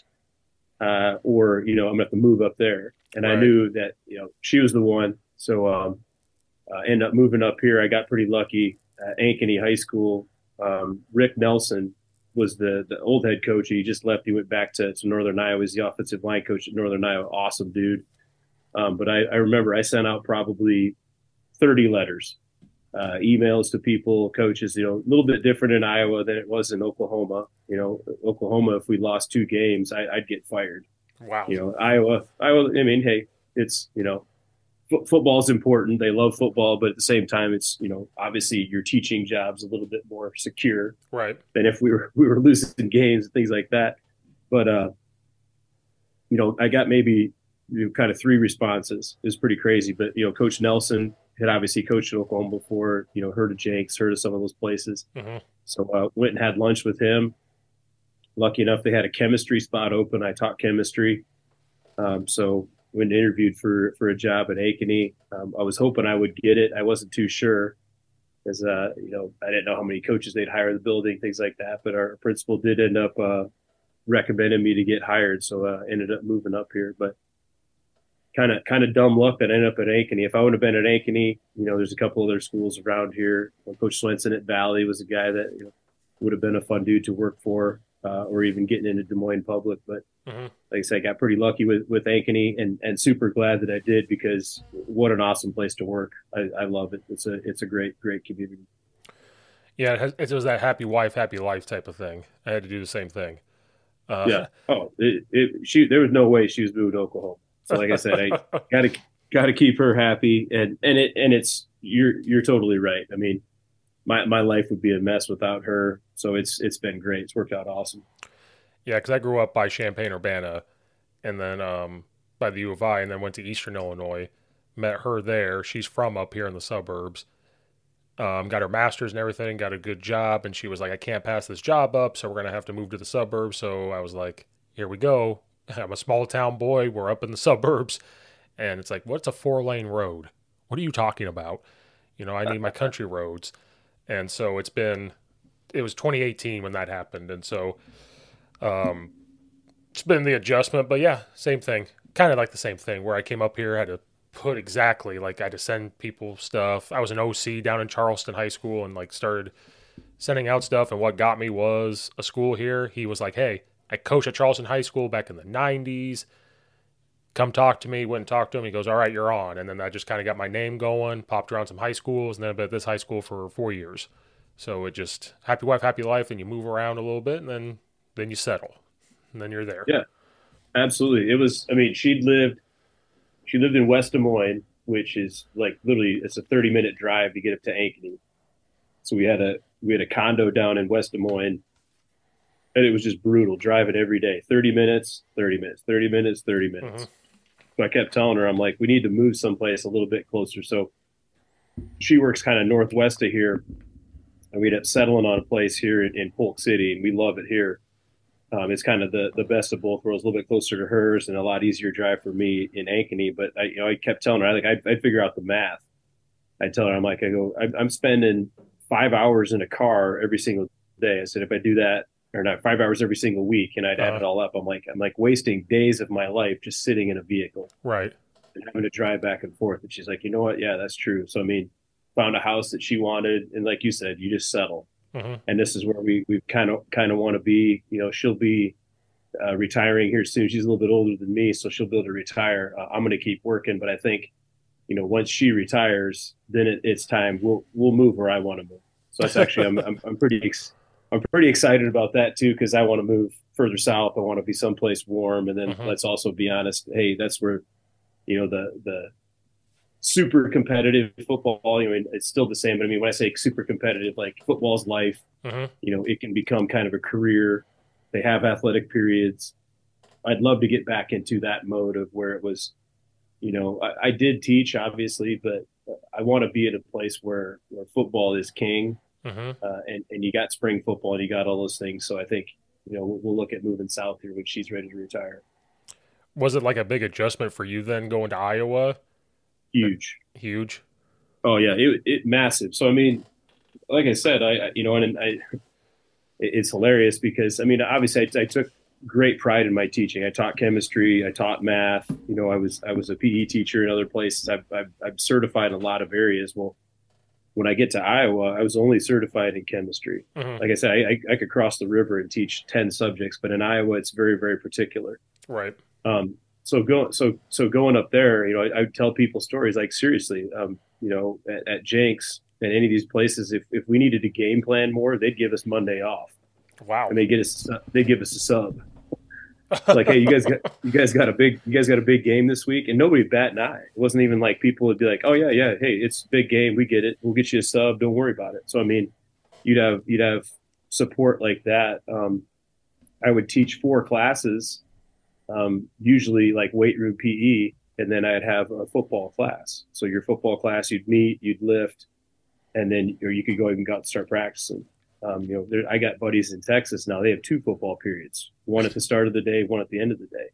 uh, or you know, I'm going to have to move up there. And right. I knew that you know she was the one. So um, uh, ended up moving up here. I got pretty lucky at Ankeny High School. Um, Rick Nelson was the the old head coach. He just left. He went back to, to Northern Iowa. He's the offensive line coach at Northern Iowa. Awesome dude. Um, but I, I, remember I sent out probably 30 letters, uh, emails to people, coaches, you know, a little bit different in Iowa than it was in Oklahoma. You know, Oklahoma, if we lost two games, I, would get fired. Wow. You know, Iowa, Iowa, I mean, hey, it's, you know, f- football is important. They love football, but at the same time, it's, you know, obviously your teaching job's a little bit more secure. Right. Than if we were, we were losing games and things like that. But, uh, you know, I got maybe you know, kind of three responses is pretty crazy. But you know, Coach Nelson had obviously coached at Oklahoma before. You know, heard of Jenks, heard of some of those places. Mm-hmm. So uh, went and had lunch with him. Lucky enough, they had a chemistry spot open. I taught chemistry, um, so went and interviewed for for a job at Ankeny. Um, I was hoping I would get it. I wasn't too sure because uh, you know I didn't know how many coaches they'd hire in the building, things like that. But our principal did end up uh, recommending me to get hired, so I uh, ended up moving up here. But kind of kind of dumb luck that I ended up at Ankeny. If I would have been at Ankeny, you know, there's a couple other schools around here. Coach Swenson at Valley was a guy that you know, would have been a fun dude to work for, uh, or even getting into Des Moines Public. But mm-hmm. like I said, I got pretty lucky with with Ankeny, and and super glad that I did because what an awesome place to work. I, I love it. It's a it's a great great community. Yeah, it, has, it was that happy wife, happy life type of thing. I had to do the same thing. Uh, yeah. Oh, it, it, she there was no way she was moving to Oklahoma. So like I said, I gotta gotta keep her happy, and and it and it's you're you're totally right. I mean, my my life would be a mess without her. So it's it's been great. It's worked out awesome. Yeah, because I grew up by Champaign Urbana, and then um, by the U of I, and then went to Eastern Illinois. Met her there. She's from up here in the suburbs. Um, got her master's and everything. Got a good job, and she was like, "I can't pass this job up, so we're gonna have to move to the suburbs." So I was like, "Here we go." I'm a small town boy. We're up in the suburbs. And it's like, what's a four lane road? What are you talking about? You know, I need my country roads. And so it's been, it was 2018 when that happened. And so um, it's been the adjustment. But yeah, same thing. Kind of like the same thing where I came up here, I had to put exactly like I had to send people stuff. I was an OC down in Charleston High School and like started sending out stuff. And what got me was a school here. He was like, hey, I coached at Charleston High School back in the 90s. Come talk to me. Went and talked to him. He goes, All right, you're on. And then I just kind of got my name going, popped around some high schools, and then I've been at this high school for four years. So it just happy wife, happy life, and you move around a little bit, and then then you settle, and then you're there. Yeah, absolutely. It was. I mean, she'd lived. She lived in West Des Moines, which is like literally it's a 30 minute drive to get up to Ankeny. So we had a we had a condo down in West Des Moines, and it was just brutal driving every day 30 minutes, 30 minutes, 30 minutes, 30 minutes. Mm-hmm. So I kept telling her, I'm like, we need to move someplace a little bit closer. So she works kind of northwest of here, and we ended up settling on a place here in, in Polk City, and we love it here. Um, it's kind of the, the best of both worlds, a little bit closer to hers and a lot easier drive for me in Ankeny. But I, you know, I kept telling her, I like, I, I'd figure out the math. I tell her, I'm like, I go, I'm, I'm spending five hours in a car every single day. I said, if I do that, or not five hours every single week, and I'd uh-huh. add it all up, I'm like, I'm like wasting days of my life just sitting in a vehicle, right, and having to drive back and forth. And she's like, you know what? Yeah, that's true. So I mean, found a house that she wanted, and like you said, you just settle. Mm-hmm. And this is where we we kind of kind of want to be. You know, she'll be uh, retiring here soon. She's a little bit older than me, so she'll be able to retire. Uh, I'm going to keep working, but I think, you know, once she retires, then it, it's time. We'll we'll move where I want to move. So that's actually I'm, I'm I'm, pretty ex- I'm pretty excited about that too because I want to move further south. I want to be someplace warm, and then mm-hmm. let's also be honest. Hey, that's where, you know, the the super competitive football. I mean, it's still the same. But I mean, when I say super competitive, like football's life, mm-hmm. you know, it can become kind of a career. They have athletic periods. I'd love to get back into that mode of where it was, you know, I, I did teach obviously, but I want to be at a place where, where football is king, mm-hmm. uh, and and you got spring football and you got all those things. So I think you know we'll, we'll look at moving south here when she's ready to retire. Was it like a big adjustment for you then going to Iowa? Huge. Huge. Oh yeah, it, it massive. So I mean, like I said, I you know, and I, it's hilarious because I mean, obviously, I, I took great pride in my teaching. I taught chemistry, I taught math. You know, I was I was a PE teacher in other places. I've, I've, I've certified in a lot of areas. Well, when I get to Iowa, I was only certified in chemistry. Mm-hmm. Like I said, I, I, could cross the river and teach ten subjects, but in Iowa, it's very very particular. Right. Um, so going so so going up there, you know, I, I tell people stories like seriously, um, you know, at, at Jenks and any of these places, if if we needed to game plan more, they'd give us Monday off. Wow. And they get us they give us a sub. Like, hey, you guys got you guys got a big you guys got a big game this week, and nobody bat an eye. It wasn't even like people would be like, oh yeah, yeah, hey, it's big game, we get it, we'll get you a sub, don't worry about it. So I mean, you'd have you'd have support like that. Um, I would teach four classes um, usually like weight room PE, and then I'd have a football class. So your football class, you'd meet, you'd lift, and then or you could go and go out and start practicing. Um, you know, there, I got buddies in Texas now. They have two football periods, one at the start of the day, one at the end of the day,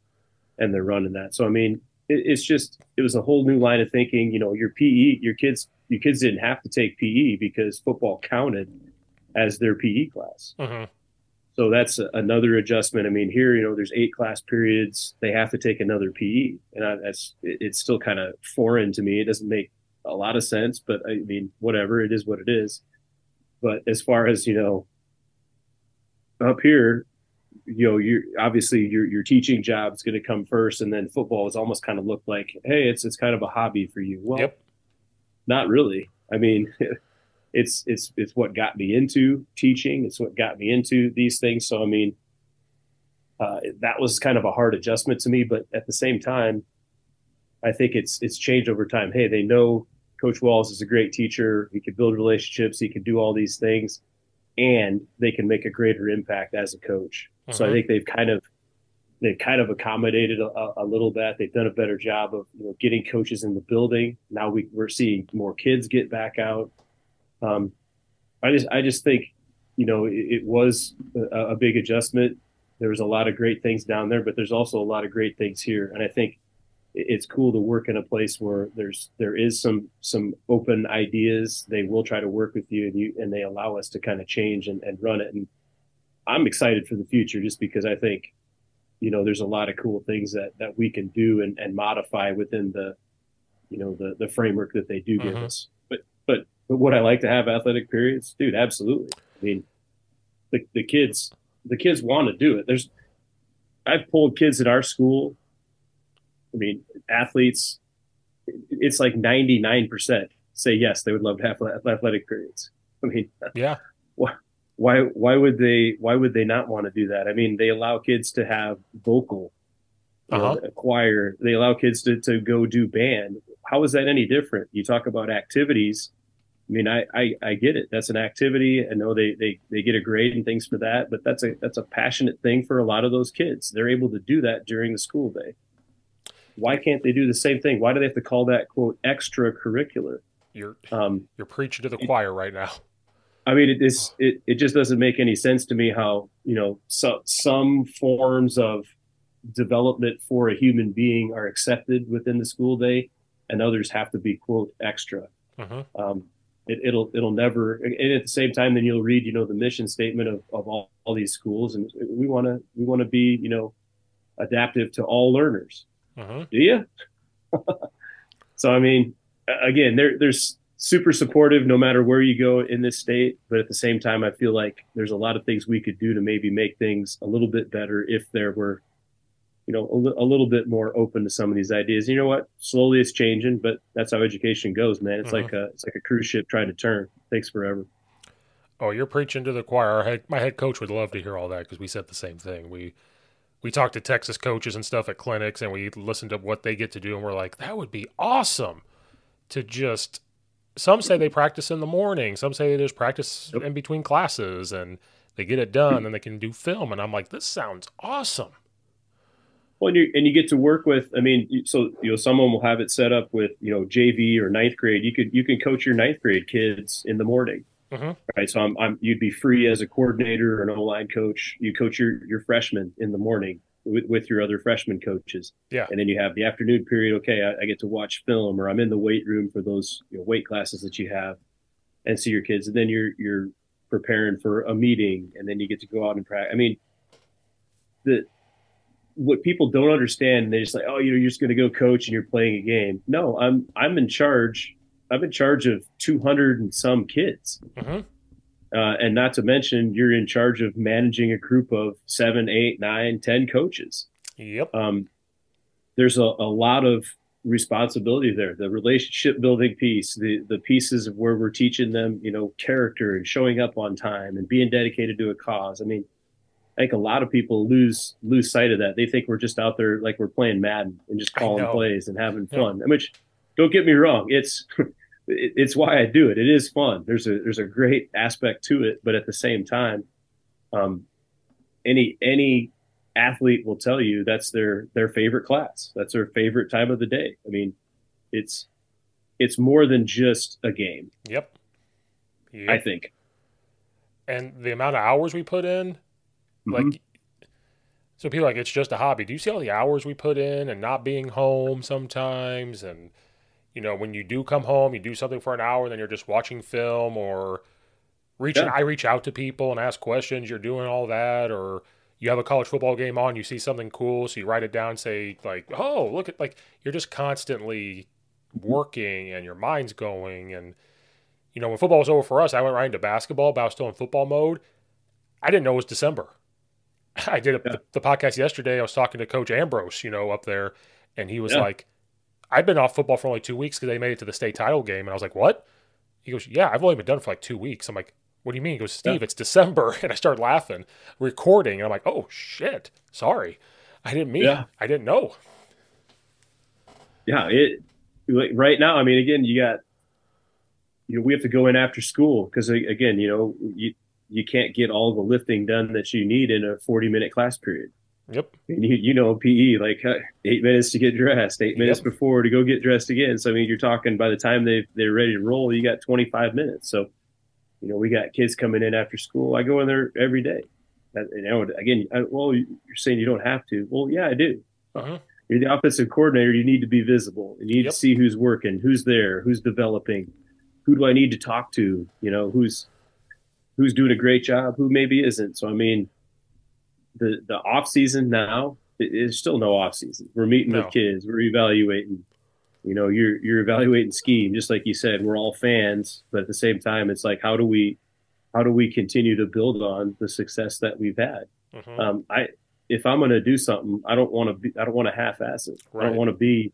and they're running that. So I mean, it, it's just it was a whole new line of thinking. You know, your PE, your kids, your kids didn't have to take PE because football counted as their PE class. Mm-hmm. So that's another adjustment. I mean, here, you know, there's eight class periods. They have to take another PE, and I, that's it's still kind of foreign to me. It doesn't make a lot of sense, but I mean, whatever. It is what it is. But as far as you know, up here, you know, you're obviously your your teaching job is going to come first, and then football is almost kind of looked like, hey, it's it's kind of a hobby for you. Well, yep. not really. I mean. it's it's it's what got me into teaching. It's what got me into these things. So I mean, uh, that was kind of a hard adjustment to me, but at the same time, I think it's it's changed over time. Hey, they know Coach Walz is a great teacher. He can build relationships. He can do all these things, and they can make a greater impact as a coach. Mm-hmm. So I mm-hmm. think they've kind of they've kind of accommodated a, a, little bit. They've done a better job of you know getting coaches in the building. Now we, we're seeing more kids get back out. Um, I just I just think you know it, it was a, a, big adjustment. There was a lot of great things down there, but there's also a lot of great things here, and I think it's cool to work in a place where there's there is some some open ideas. They will try to work with you, and you and they allow us to kind of change and, and run it. And I'm excited for the future, just because I think you know there's a lot of cool things that that we can do and, and modify within the you know the the framework that they do give mm-hmm. us. But but but would I like to have athletic periods, dude? Absolutely. I mean, the the kids the kids want to do it. There's I've pulled kids at our school. I mean, athletes. It's like ninety nine percent say yes, they would love to have athletic periods. I mean, yeah. Why why would they why would they not want to do that? I mean, they allow kids to have vocal, uh-huh. know, choir. They allow kids to to go do band. How is that any different? You talk about activities I mean, I, I, I get it. That's an activity. I know they, they, they get a grade and things for that, but that's a, that's a passionate thing for a lot of those kids. They're able to do that during the school day. Why can't they do the same thing? Why do they have to call that quote extracurricular? You're, um, you're preaching to the choir right now. I mean, it is, it, it just doesn't make any sense to me how, you know, so, some forms of development for a human being are accepted within the school day and others have to be quote extra. Uh-huh. Um, it, will it'll never and at the same time then you'll read you know the mission statement of, of all, all these schools and we want to we want to be you know adaptive to all learners uh-huh. do you so i mean again there there's super supportive no matter where you go in this state but at the same time i feel like there's a lot of things we could do to maybe make things a little bit better if there were you know, a, a, little bit more open to some of these ideas. You know what? Slowly it's changing, but that's how education goes, man. It's mm-hmm. like a it's like a cruise ship trying to turn. It takes forever. Oh, you're preaching to the choir. Head, my head coach would love to hear all that because we said the same thing. We we talked to Texas coaches and stuff at clinics, and we listened to what they get to do, and we're like, that would be awesome to just. Some say they practice in the morning. Some say they just practice yep. in between classes, and they get it done, and they can do film. And I'm like, this sounds awesome. Well, and you and you get to work with. I mean, so you know, someone will have it set up with you know JV or ninth grade. You could you can coach your ninth grade kids in the morning, mm-hmm. right? So I'm, I'm you'd be free as a coordinator or an online coach. You coach your your freshmen in the morning with, with your other freshman coaches. Yeah, and then you have the afternoon period. Okay, I, I get to watch film, or I'm in the weight room for those you know, weight classes that you have, and see your kids. And then you're you're preparing for a meeting, and then you get to go out and practice. I mean, the what people don't understand, they're just like, oh, you know, you're just going to go coach and you're playing a game. No, I'm I'm in charge. I'm in charge of 200 and some kids, mm-hmm. uh, and not to mention you're in charge of managing a group of seven, eight, nine, ten coaches. Yep. Um, there's a, a lot of responsibility there. The relationship building piece, the the pieces of where we're teaching them, you know, character and showing up on time and being dedicated to a cause. I mean I think a lot of people lose lose sight of that. They think we're just out there like we're playing Madden and just calling plays and having fun. Yeah. Which, don't get me wrong, it's it's why I do it. It is fun. There's a there's a great aspect to it, but at the same time, um, any any athlete will tell you that's their their favorite class. That's their favorite time of the day. I mean, it's it's more than just a game. Yep. yep. I think. And the amount of hours we put in, Mm-hmm. Like, so people like it's just a hobby. Do you see all the hours we put in and not being home sometimes? And you know, when you do come home, you do something for an hour, then you're just watching film or reaching. Yeah. I reach out to people and ask questions. You're doing all that, or you have a college football game on, you see something cool, so you write it down, say like, "Oh, look at like you're just constantly working and your mind's going." And you know, when football was over for us, I went right into basketball, but I was still in football mode. I didn't know it was December. I did a, yeah. the, the, podcast yesterday. I was talking to Coach Ambrose, you know, up there, and he was yeah. like, "I've been off football for only two weeks because they made it to the state title game." And I was like, "What?" He goes, "Yeah, I've only been done for like two weeks." I'm like, "What do you mean?" He goes, "Steve, yeah. it's December," and I started laughing, recording, and I'm like, "Oh shit, sorry, I didn't mean, yeah. I didn't know." Yeah, it like right now. I mean, again, you got you know we have to go in after school because again, you know, you, you can't get all the lifting done that you need in a 40 minute class period. Yep. And you, you know, PE, like uh, eight minutes to get dressed, eight minutes yep. before to go get dressed again. So, I mean, you're talking by the time they they're ready to roll, you got 25 minutes. So, you know, we got kids coming in after school. I go in there every day. You know, again, I, well, you're saying you don't have to. Well, yeah, I do. Uh-huh. You're the offensive coordinator. You need to be visible. You need yep. to see who's working, who's there, who's developing, who do I need to talk to? You know, who's who's doing a great job, who maybe isn't. So I mean, the the off season now is still no off season. We're meeting no. with kids, we're evaluating. You know, you're you're evaluating scheme, just like you said. We're all fans, but at the same time, it's like how do we how do we continue to build on the success that we've had? Mm-hmm. Um, I if I'm going to do something, I don't want to be I don't want to half-ass it. Right. I don't want to be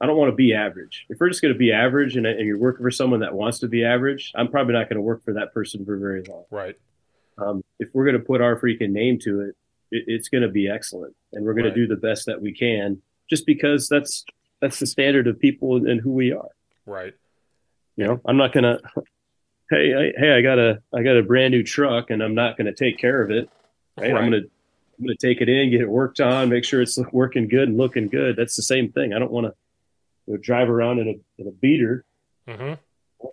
I don't want to be average. If we're just going to be average and, and, you're working for someone that wants to be average, I'm probably not going to work for that person for very long. Right. Um, if we're going to put our freaking name to it, it it's going to be excellent, and we're going right. to do the best that we can, just because that's that's the standard of people and who we are. Right. You know, I'm not gonna hey, I, hey, I got a I got a brand new truck, and I'm not going to take care of it. Right? right. I'm gonna I'm gonna take it in, get it worked on, make sure it's working good and looking good. That's the same thing. I don't want to you know, drive around in a in a beater. Mm-hmm.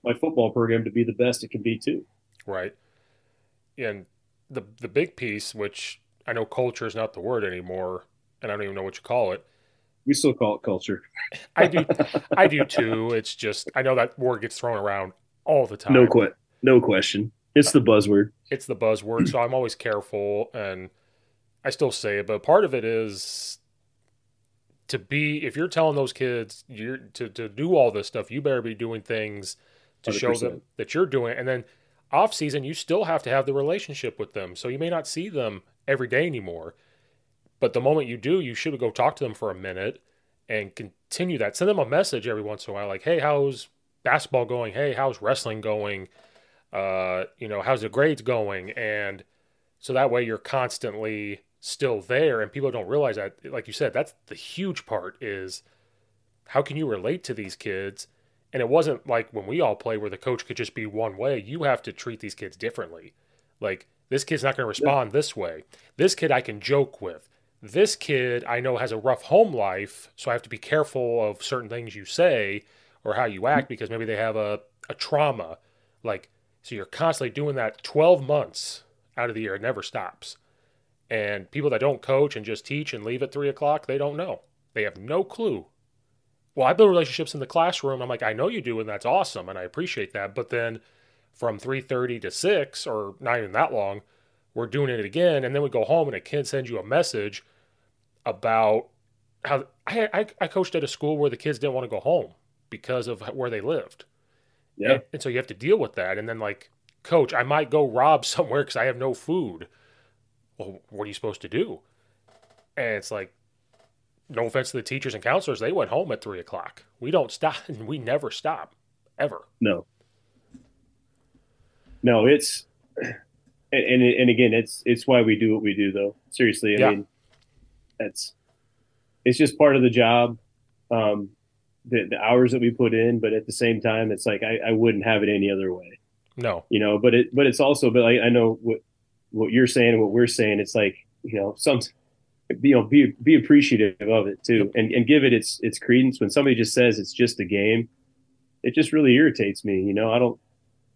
my football program to be the best it can be too. Right. And the the big piece, which I know culture is not the word anymore, and I don't even know what you call it. We still call it culture. I do, I do too. It's just I know that word gets thrown around all the time. No que- no question. It's the buzzword. It's the buzzword. so I'm always careful, and I still say it. But part of it is to be if you're telling those kids you're to to do all this stuff, you better be doing things to 100%. show them that you're doing. It. And then off season, you still have to have the relationship with them. So you may not see them every day anymore. But the moment you do, you should go talk to them for a minute and continue that. Send them a message every once in a while, like, "Hey, how's basketball going? Hey, how's wrestling going? Uh, you know, how's the grades going?" And so that way you're constantly still there, and people don't realize that. Like you said, that's the huge part is how can you relate to these kids? And it wasn't like when we all play where the coach could just be one way. You have to treat these kids differently. Like this kid's not going to respond yeah. this way. This kid I can joke with. This kid I know has a rough home life, so I have to be careful of certain things you say or how you act mm-hmm. because maybe they have a, a trauma. Like, so you're constantly doing that 12 months out of the year. It never stops. And people that don't coach and just teach and leave at three o'clock, they don't know. They have no clue. Well, I build relationships in the classroom. I'm like, I know you do, and that's awesome, and I appreciate that. But then from 3.30 to 6 or not even that long we're doing it again and then we go home and a kid sends you a message about how I, I, I coached at a school where the kids didn't want to go home because of where they lived yeah and, and so you have to deal with that and then like coach i might go rob somewhere because i have no food well what are you supposed to do and it's like no offense to the teachers and counselors they went home at three o'clock we don't stop and we never stop ever no no, it's and, and and again, it's it's why we do what we do, though. Seriously, I yeah. mean, that's it's just part of the job. Um, the, the hours that we put in, but at the same time, it's like I, I wouldn't have it any other way. No, you know, but it but it's also, but I, I know what what you're saying and what we're saying. It's like you know, some you know, be be appreciative of it too, and and give it its its credence. When somebody just says it's just a game, it just really irritates me. You know, I don't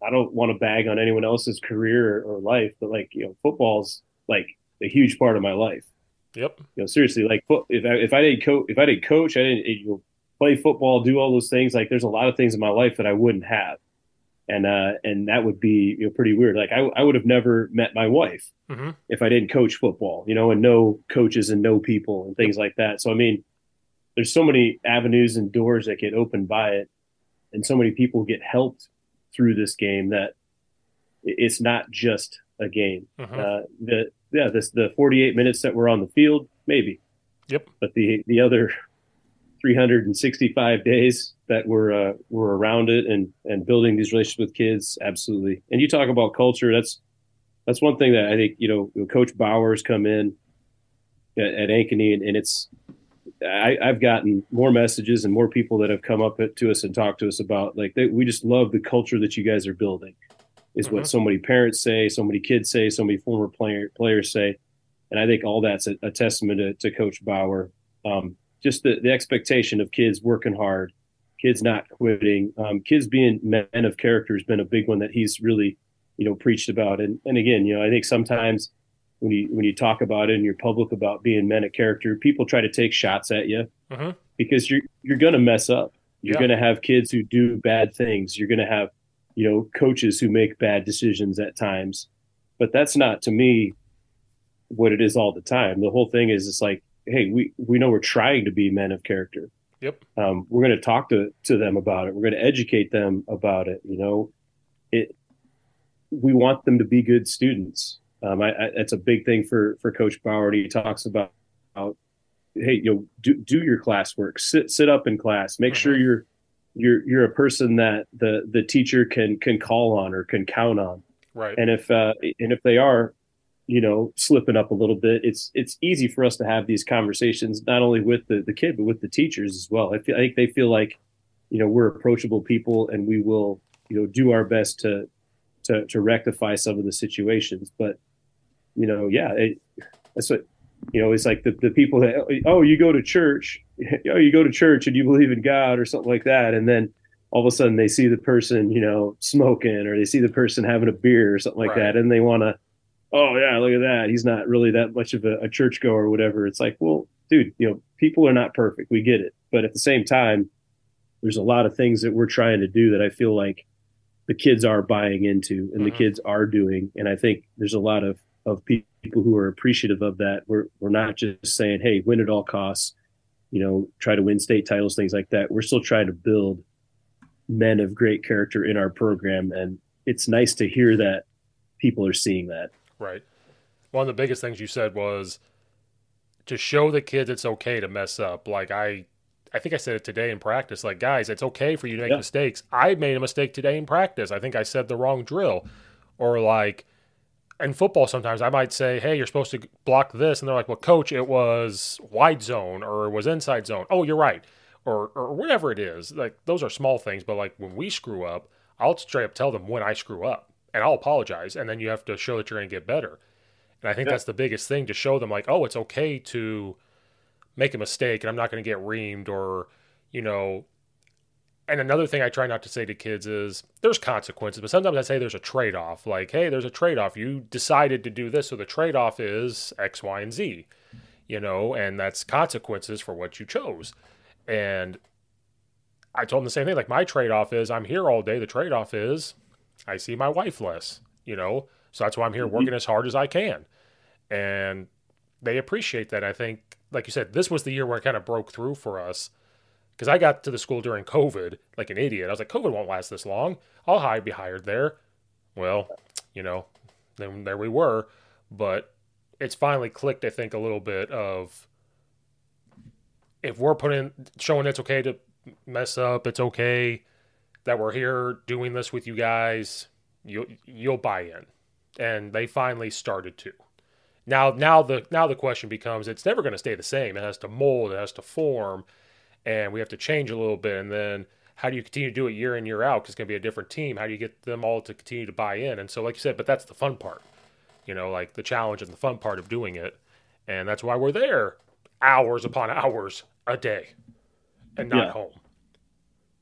I don't want to bag on anyone else's career or life, but like you know, football's like a huge part of my life. Yep. You know, seriously, like if I if I didn't coach, if I didn't coach, I didn't you know, play football, do all those things. Like, there's a lot of things in my life that I wouldn't have, and uh, and that would be you know pretty weird. Like, I I would have never met my wife mm-hmm. if I didn't coach football. You know, and know coaches and know people and things like that. So I mean, there's so many avenues and doors that get opened by it, and so many people get helped through this game that it's not just a game. Uh-huh. Uh, the yeah, this the 48 minutes that we're on the field, maybe. Yep. But the the other 365 days that we're uh, we're around it and and building these relationships with kids, absolutely. And you talk about culture. That's that's one thing that I think you know. Coach Bauer's come in at, at Ankeny, and, and it's I, have gotten more messages and more people that have come up to us and talked to us about like they, we just love the culture that you guys are building is mm-hmm. what so many parents say so many kids say so many former player, players say and i think all that's a, a testament to, to, coach bauer um, just the, the expectation of kids working hard kids not quitting um, kids being men of character has been a big one that he's really you know preached about and, and again you know i think sometimes when you when you talk about it and you're public about being men of character, people try to take shots at you uh-huh. because you're you're going to mess up. You're yeah. going to have kids who do bad things. You're going to have you know coaches who make bad decisions at times. But that's not to me what it is all the time. The whole thing is it's like, hey, we we know we're trying to be men of character. Yep. Um, we're going to talk to to them about it. We're going to educate them about it. You know, it. We want them to be good students um, I, I, that's a big thing for for Coach Bauer. He talks about, about hey, you know, do do your classwork, sit sit up in class, make sure mm-hmm. you're you're you're a person that the the teacher can can call on or can count on. Right. And if uh, and if they are, you know, slipping up a little bit, it's it's easy for us to have these conversations not only with the the kid but with the teachers as well. I, feel, I think they feel like, you know, we're approachable people and we will, you know, do our best to to to rectify some of the situations. But you know, yeah, it, that's what you know. It's like the the people that oh, you go to church, oh, you go to church and you believe in God or something like that, and then all of a sudden they see the person you know smoking or they see the person having a beer or something like right. that, and they want to. Oh yeah, look at that. He's not really that much of a, a churchgoer or whatever. It's like, well, dude, you know, people are not perfect. We get it, but at the same time, there's a lot of things that we're trying to do that I feel like the kids are buying into and mm-hmm. the kids are doing. And I think there's a lot of, of people who are appreciative of that. We're, we're not just saying, Hey, win at all costs, you know, try to win state titles, things like that. We're still trying to build men of great character in our program. And it's nice to hear that people are seeing that. Right. One of the biggest things you said was to show the kids it's okay to mess up. Like I I think I said it today in practice. Like, guys, it's okay for you to make yeah. mistakes. I made a mistake today in practice. I think I said the wrong drill. Or like in football, sometimes I might say, hey, you're supposed to block this. And they're like, well, coach, it was wide zone or it was inside zone. Oh, you're right. Or, or whatever it is. Like, those are small things. But like when we screw up, I'll straight up tell them when I screw up and I'll apologize. And then you have to show that you're going to get better. And I think yeah. that's the biggest thing to show them, like, oh, it's okay to make a mistake and I'm not going to get reamed or, you know. And another thing I try not to say to kids is there's consequences, but sometimes I say there's a trade off. Like, hey, there's a trade off. You decided to do this, so the trade off is X, Y, and Z, you know, and that's consequences for what you chose. And I told them the same thing. Like, my trade off is I'm here all day. The trade off is I see my wife less, you know, so that's why I'm here mm-hmm. working as hard as I can. And they appreciate that. I think like you said, this was the year where it kind of broke through for us. Because I got to the school during COVID like an idiot. I was like, COVID won't last this long. I'll hide, be hired there. Well, you know, then there we were. But it's finally clicked, I think, a little bit of if we're putting showing it's okay to mess up, it's okay that we're here doing this with you guys, you you'll buy in. And they finally started to. Now, now the now the question becomes: it's never going to stay the same. It has to mold. It has to form, and we have to change a little bit. And then, how do you continue to do it year in year out? Because it's going to be a different team. How do you get them all to continue to buy in? And so, like you said, but that's the fun part. You know, like the challenge and the fun part of doing it, and that's why we're there, hours upon hours a day, and not yeah. home.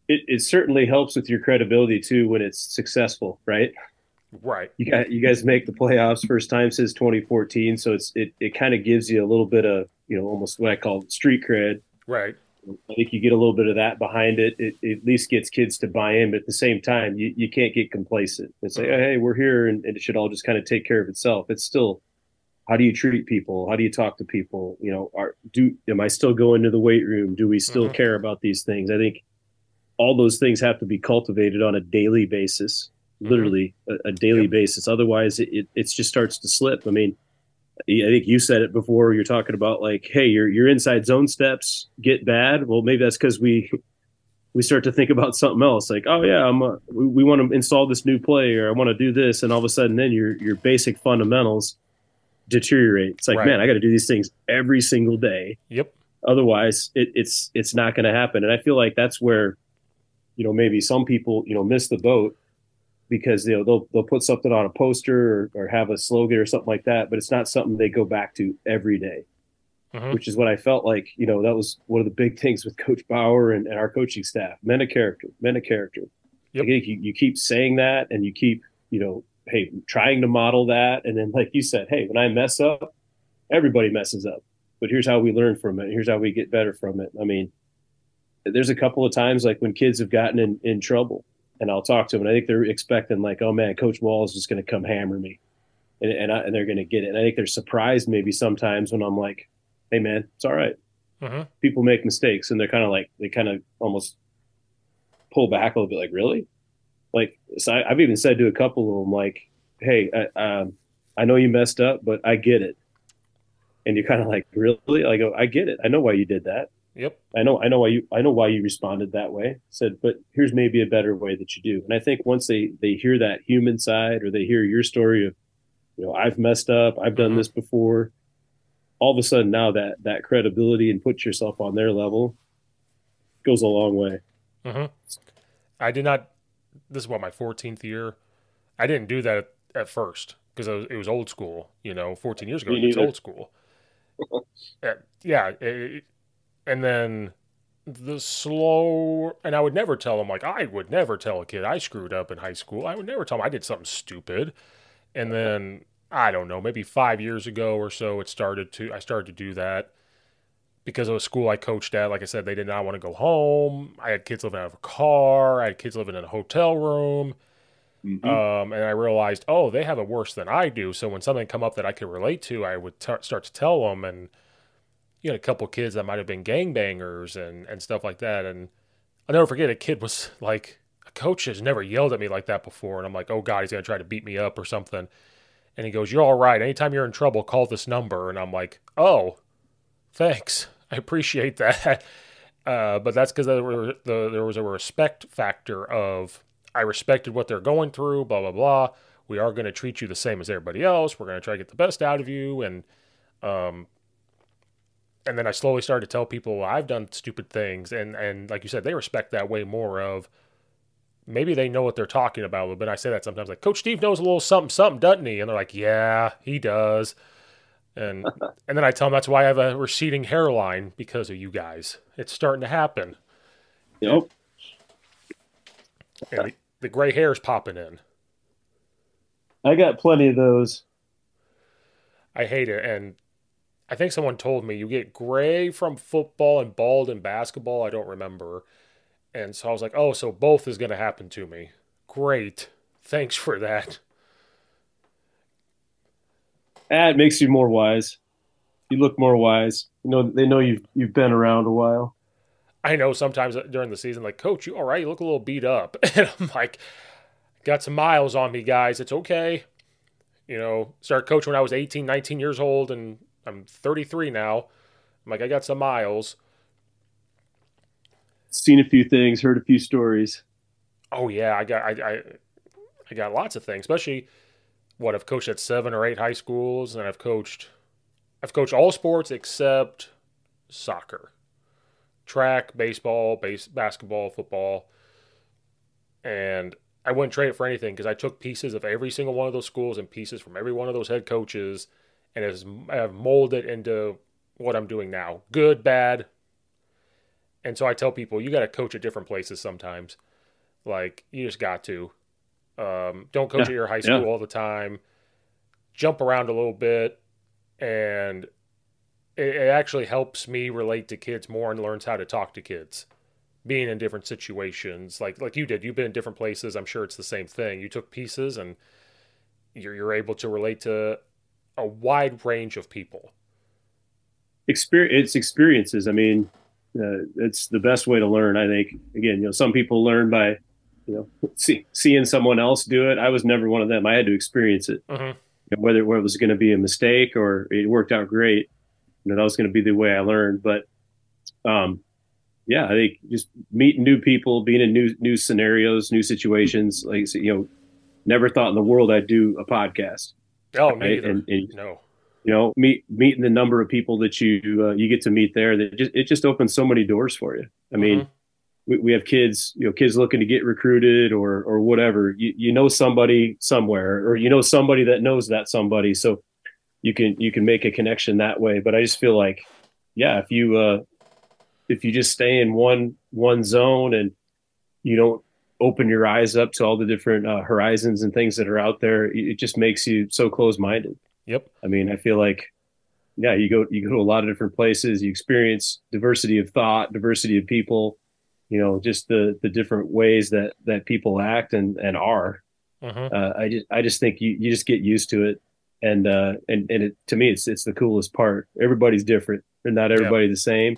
It, it certainly helps with your credibility too when it's successful, right? Right. You got you guys make the playoffs first time since 2014, so it's it it kind of gives you a little bit of you know almost what I call street cred. Right. I think you get a little bit of that behind it. It, it at least gets kids to buy in, but at the same time, you, you can't get complacent and say, oh, "Hey, we're here," and, and it should all just kind of take care of itself. It's still how do you treat people? How do you talk to people? You know, are do am I still going to the weight room? Do we still mm-hmm. care about these things? I think all those things have to be cultivated on a daily basis Mm-hmm. literally a, a daily yep. basis. Otherwise, it, it, it just starts to slip. I mean, I think you said it before. You're talking about like, hey, your your inside zone steps get bad. Well, maybe that's because we we start to think about something else. Like, oh yeah, I'm a, we, we want to install this new play, or I want to do this, and all of a sudden, then your your basic fundamentals deteriorate. It's like, right. man, I got to do these things every single day. Yep. Otherwise, it, it's it's not going to happen. And I feel like that's where, you know, maybe some people you know miss the boat because you know they'll they'll put something on a poster or, or, have a slogan or something like that, but it's not something they go back to every day, mm-hmm. Which is what I felt like. You know, that was one of the big things with Coach Bauer and, and our coaching staff: men of character, men of character. Yep. Like, you, you keep saying that, and you keep you know, hey, trying to model that, and then like you said, hey, when I mess up, everybody messes up, but here's how we learn from it. Here's how we get better from it. I mean, there's a couple of times like when kids have gotten in, in trouble and I'll talk to them. And I think they're expecting like, oh man, Coach Walz is just going to come hammer me, and and, I, and they're going to get it. And I think they're surprised maybe sometimes when I'm like, hey man, it's all right. mm-hmm. People make mistakes, and they're kind of like they kind of almost pull back a little bit, like really, like so I, have even said to a couple of them like, hey, I, um, I know you messed up, but I get it. And you're kind of like, really? I go, I get it. I know why you did that. Yep. I know I know why you I know why you responded that way. Said, but here's maybe a better way that you do. And I think once they they hear that human side or they hear your story of, you know, I've messed up, I've done mm-hmm. this before, all of a sudden now that that credibility and put yourself on their level goes a long way. Mm-hmm. I did not this is what my 14th year. I didn't do that at, at first because it, it was old school. You know, 14 years ago, it's old school. Uh, yeah, it- and then the slow, and I would never tell them like I would never tell a kid I screwed up in high school. I would never tell them I did something stupid. And then I don't know, maybe five years ago or so, it started to I started to do that because of a school I coached at. Like I said, they did not want to go home. I had kids living out of a car. I had kids living in a hotel room. Mhm. Um, and I realized, oh, they have it worse than I do. So when something come up that I could relate to, I would t- start to tell them. And you had a couple kids that might have been gangbangers and and stuff like that. And I'll never forget a kid was like, a coach has never yelled at me like that before. And I'm like, oh God, he's gonna try to beat me up or something. And he goes, you're all right. Anytime you're in trouble, call this number. And I'm like, oh, thanks. I appreciate that. Uh, but that's because there, the, there was a respect factor of I respected what they're going through, blah, blah, blah. We are going to treat you the same as everybody else. We're going to try to get the best out of you. And, um, and then I slowly started to tell people I've done stupid things. And, and like you said, they respect that way more of maybe they know what they're talking about. But I say that sometimes like, Coach Steve knows a little something, something, doesn't he? And they're like, yeah, he does. And and then I tell them that's why I have a receding hairline because of you guys. It's starting to happen. Yep. And the, the gray hair's popping in. I got plenty of those. I hate it. And I think someone told me you get gray from football and bald in basketball. I don't remember. And so I was like, oh, so both is going to happen to me. Great. Thanks for that. It makes you more wise. You look more wise. You know, they know you've you've been around a while. I know sometimes during the season, like, Coach, you all right? You look a little beat up. And I'm like, got some miles on me, guys. It's okay. You know, started coaching when I was 18, 19 years old, and I'm 33 now. I'm like, I got some miles. Seen a few things, heard a few stories. Oh yeah, I got I I, I got lots of things, especially what I've coached at seven or eight high schools, and I've coached I've coached all sports except soccer, track, baseball, base, basketball, football, and I wouldn't trade it for anything because I took pieces of every single one of those schools and pieces from every one of those head coaches, and has have molded into what I'm doing now, good, bad. And so I tell people you got to coach at different places sometimes. Like you just got to. Um, don't coach Yeah, at your high school yeah. all the time. Jump around a little bit, and it, it actually helps me relate to kids more and learns how to talk to kids, being in different situations. Like like you did, you've been in different places. I'm sure it's the same thing. You took pieces, and you're you're able to relate to a wide range of people. Experience, it's experiences. I mean, uh, it's the best way to learn. I think. Again, you know, some people learn by, you know, see, seeing someone else do it. I was never one of them. I had to experience it. You know, whether whether it was going to be a mistake or it worked out great, you know, that was going to be the way I learned. But, um, yeah, I think just meeting new people, being in new new scenarios, new situations. Like you know, never thought in the world I'd do a podcast. Oh, me Right, and- and- no. You know, meet meeting the number of people that you uh, you get to meet there. That just it just opens so many doors for you. I mean, Mhm. we, we have kids, you know, kids looking to get recruited or or whatever. You you know somebody somewhere, or you know somebody that knows that somebody, so you can you can make a connection that way. But I just feel like, yeah, if you uh, if you just stay in one one zone and you don't open your eyes up to all the different uh, horizons and things that are out there, it just makes you so close minded. Yep. I mean, I feel like, yeah, you go you go to a lot of different places. You experience diversity of thought, diversity of people. You know, just the the different ways that that people act and and are. Mhm. Uh, I just I just think you you just get used to it, and uh, and and it, to me, it's it's the coolest part. Everybody's different. They're not everybody the same,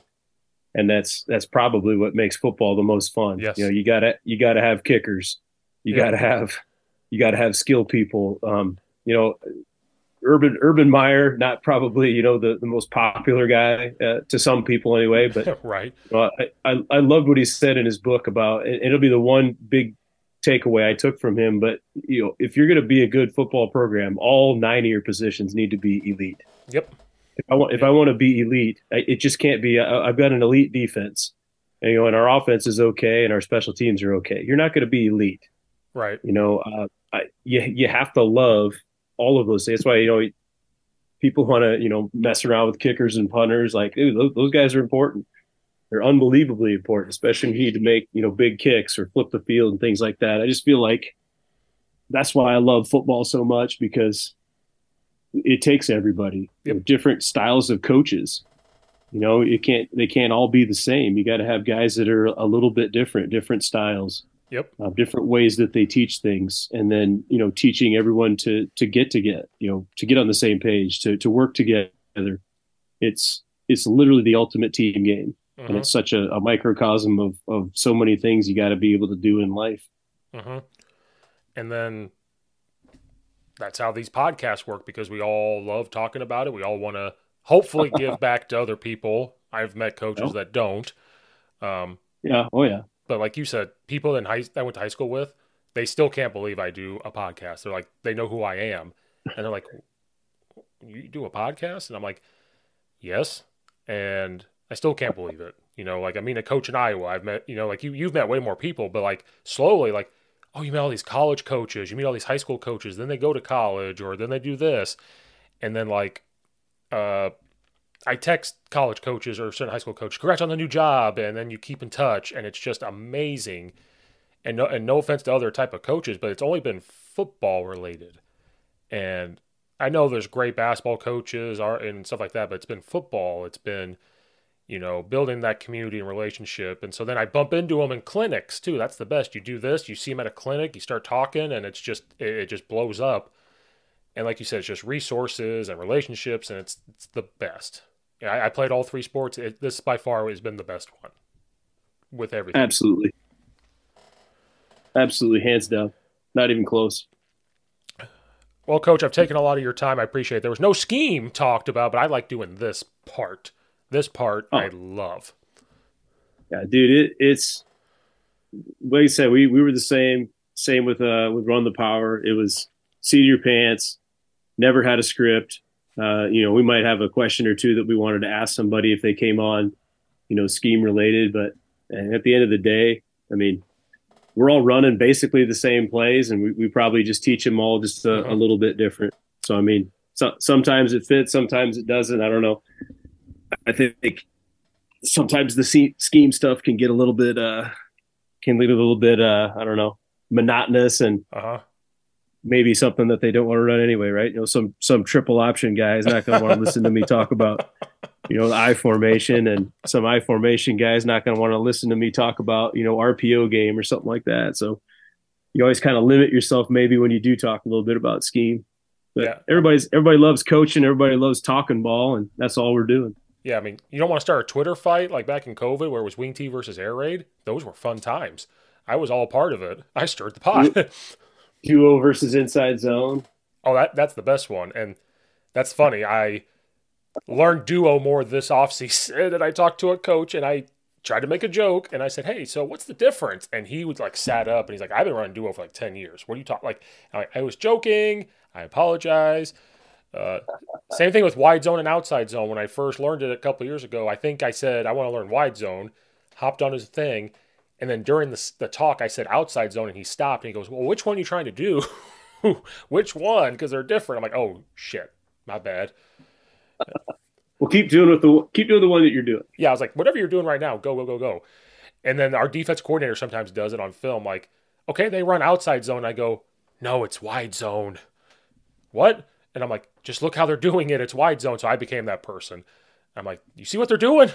and that's that's probably what makes football the most fun. Yes. You know, you gotta you gotta have kickers. You Yeah. gotta have you gotta have skilled people. Um, you know, Urban Urban Meyer, not probably you know the, the most popular guy uh, to some people anyway, but right. well, I, I I loved what he said in his book about, and it'll be the one big takeaway I took from him. But you know, if you're going to be a good football program, all nine of your positions need to be elite. Yep. If I want, if I want to be elite, I- it just can't be. I, I've got an elite defense, and, you know, and our offense is okay, and our special teams are okay. You're not going to be elite. Right. You know, uh, I, you you have to love all of those things. That's why you know people want to you know mess around with kickers and punters. Like, dude, those, those guys are important. They're unbelievably important, especially when you need to make you know big kicks or flip the field and things like that. I just feel like that's why I love football so much because it takes everybody. Yep. different styles of coaches. You know it can't they can't all be the same. You got to have guys that are a little bit different different styles. Yep. Uh, different ways that they teach things and then you know teaching everyone to to get to get you know to get on the same page to to work together. It's it's literally the ultimate team game. And uh-huh. it's such a, a, microcosm of of so many things you got to be able to do in life. Uh-huh. and then that's how these podcasts work because we all love talking about it. We all want to hopefully give back to other people. I've met coaches that don't. Um, yeah. Oh yeah. But like you said, people in high I went to high school with, they still can't believe I do a podcast. They're like, they know who I am, and they're like, "You do a podcast?" And I'm like, "Yes." And I still can't believe it. You know, like I mean, a coach in Iowa, I've met. You know, like you you've met way more people, but like slowly, like oh, you meet all these college coaches, you meet all these high school coaches, then they go to college or then they do this. And then like uh I text college coaches or certain high school coaches, congrats on the new job, and then you keep in touch, and it's just amazing. And no, and no offense to other type of coaches, but it's only been football related. And I know there's great basketball coaches and stuff like that, but it's been football. It's been you know, building that community and relationship. And so then I bump into them in clinics too. That's the best. You do this, you see them at a clinic, you start talking, and it's just it, just blows up. And like you said, it's just resources and relationships, and it's it's the best. I, I played all three sports. It, this by far has been the best one with everything. Absolutely, absolutely, hands down, not even close. Well, coach, I've taken a lot of your time. I appreciate it. There was no scheme talked about, but I like doing this part. This part oh. I love. Yeah, dude, it, it's like I said, we we were the same. Same with uh with Run the Power. It was seat your pants. Never had a script. Uh, you know, we might have a question or two that we wanted to ask somebody if they came on, you know, scheme related. But at the end of the day, I mean, we're all running basically the same plays, and we, we probably just teach them all just a, a mm-hmm. little bit different. So I mean, so, sometimes it fits, sometimes it doesn't. I don't know. I think sometimes the scheme stuff can get a little bit uh can lead a little bit uh I don't know monotonous and uh-huh. maybe something that they don't want to run anyway, right? You know, some some triple option guy is not going to want to listen to me talk about you know the I formation, and some I formation guy is not going to want to listen to me talk about you know RPO game or something like that. So you always kind of limit yourself maybe when you do talk a little bit about scheme. But yeah. everybody's everybody loves coaching, everybody loves talking ball, and that's all we're doing. Yeah, I mean, you don't want to start a Twitter fight like back in COVID where it was Wing T versus Air Raid. Those were fun times. I was all part of it. I stirred the pot. Duo versus Inside Zone. Oh, that that's the best one, and that's funny. I learned duo more this offseason, and I talked to a coach, and I tried to make a joke, and I said, "Hey, so what's the difference?" And he was like, sat up, and he's like, "I've been running duo for like ten years. What are you talking?" Like, I, I was joking. I apologize. Uh, same thing with wide zone and outside zone. When I first learned it a couple years ago, I think I said I want to learn wide zone, hopped on his thing, and then during the, the talk I said outside zone, and he stopped and he goes, "Well, which one are you trying to do? which one? Because they're different." I'm like, "Oh shit, my bad." well, keep doing with the keep doing the one that you're doing. Yeah, I was like, whatever you're doing right now, go go go go. And then our defense coordinator sometimes does it on film, like, okay, they run outside zone. I go, no, it's wide zone. What? And I'm like, just look how they're doing it. It's wide zone. So I became that person. I'm like, you see what they're doing?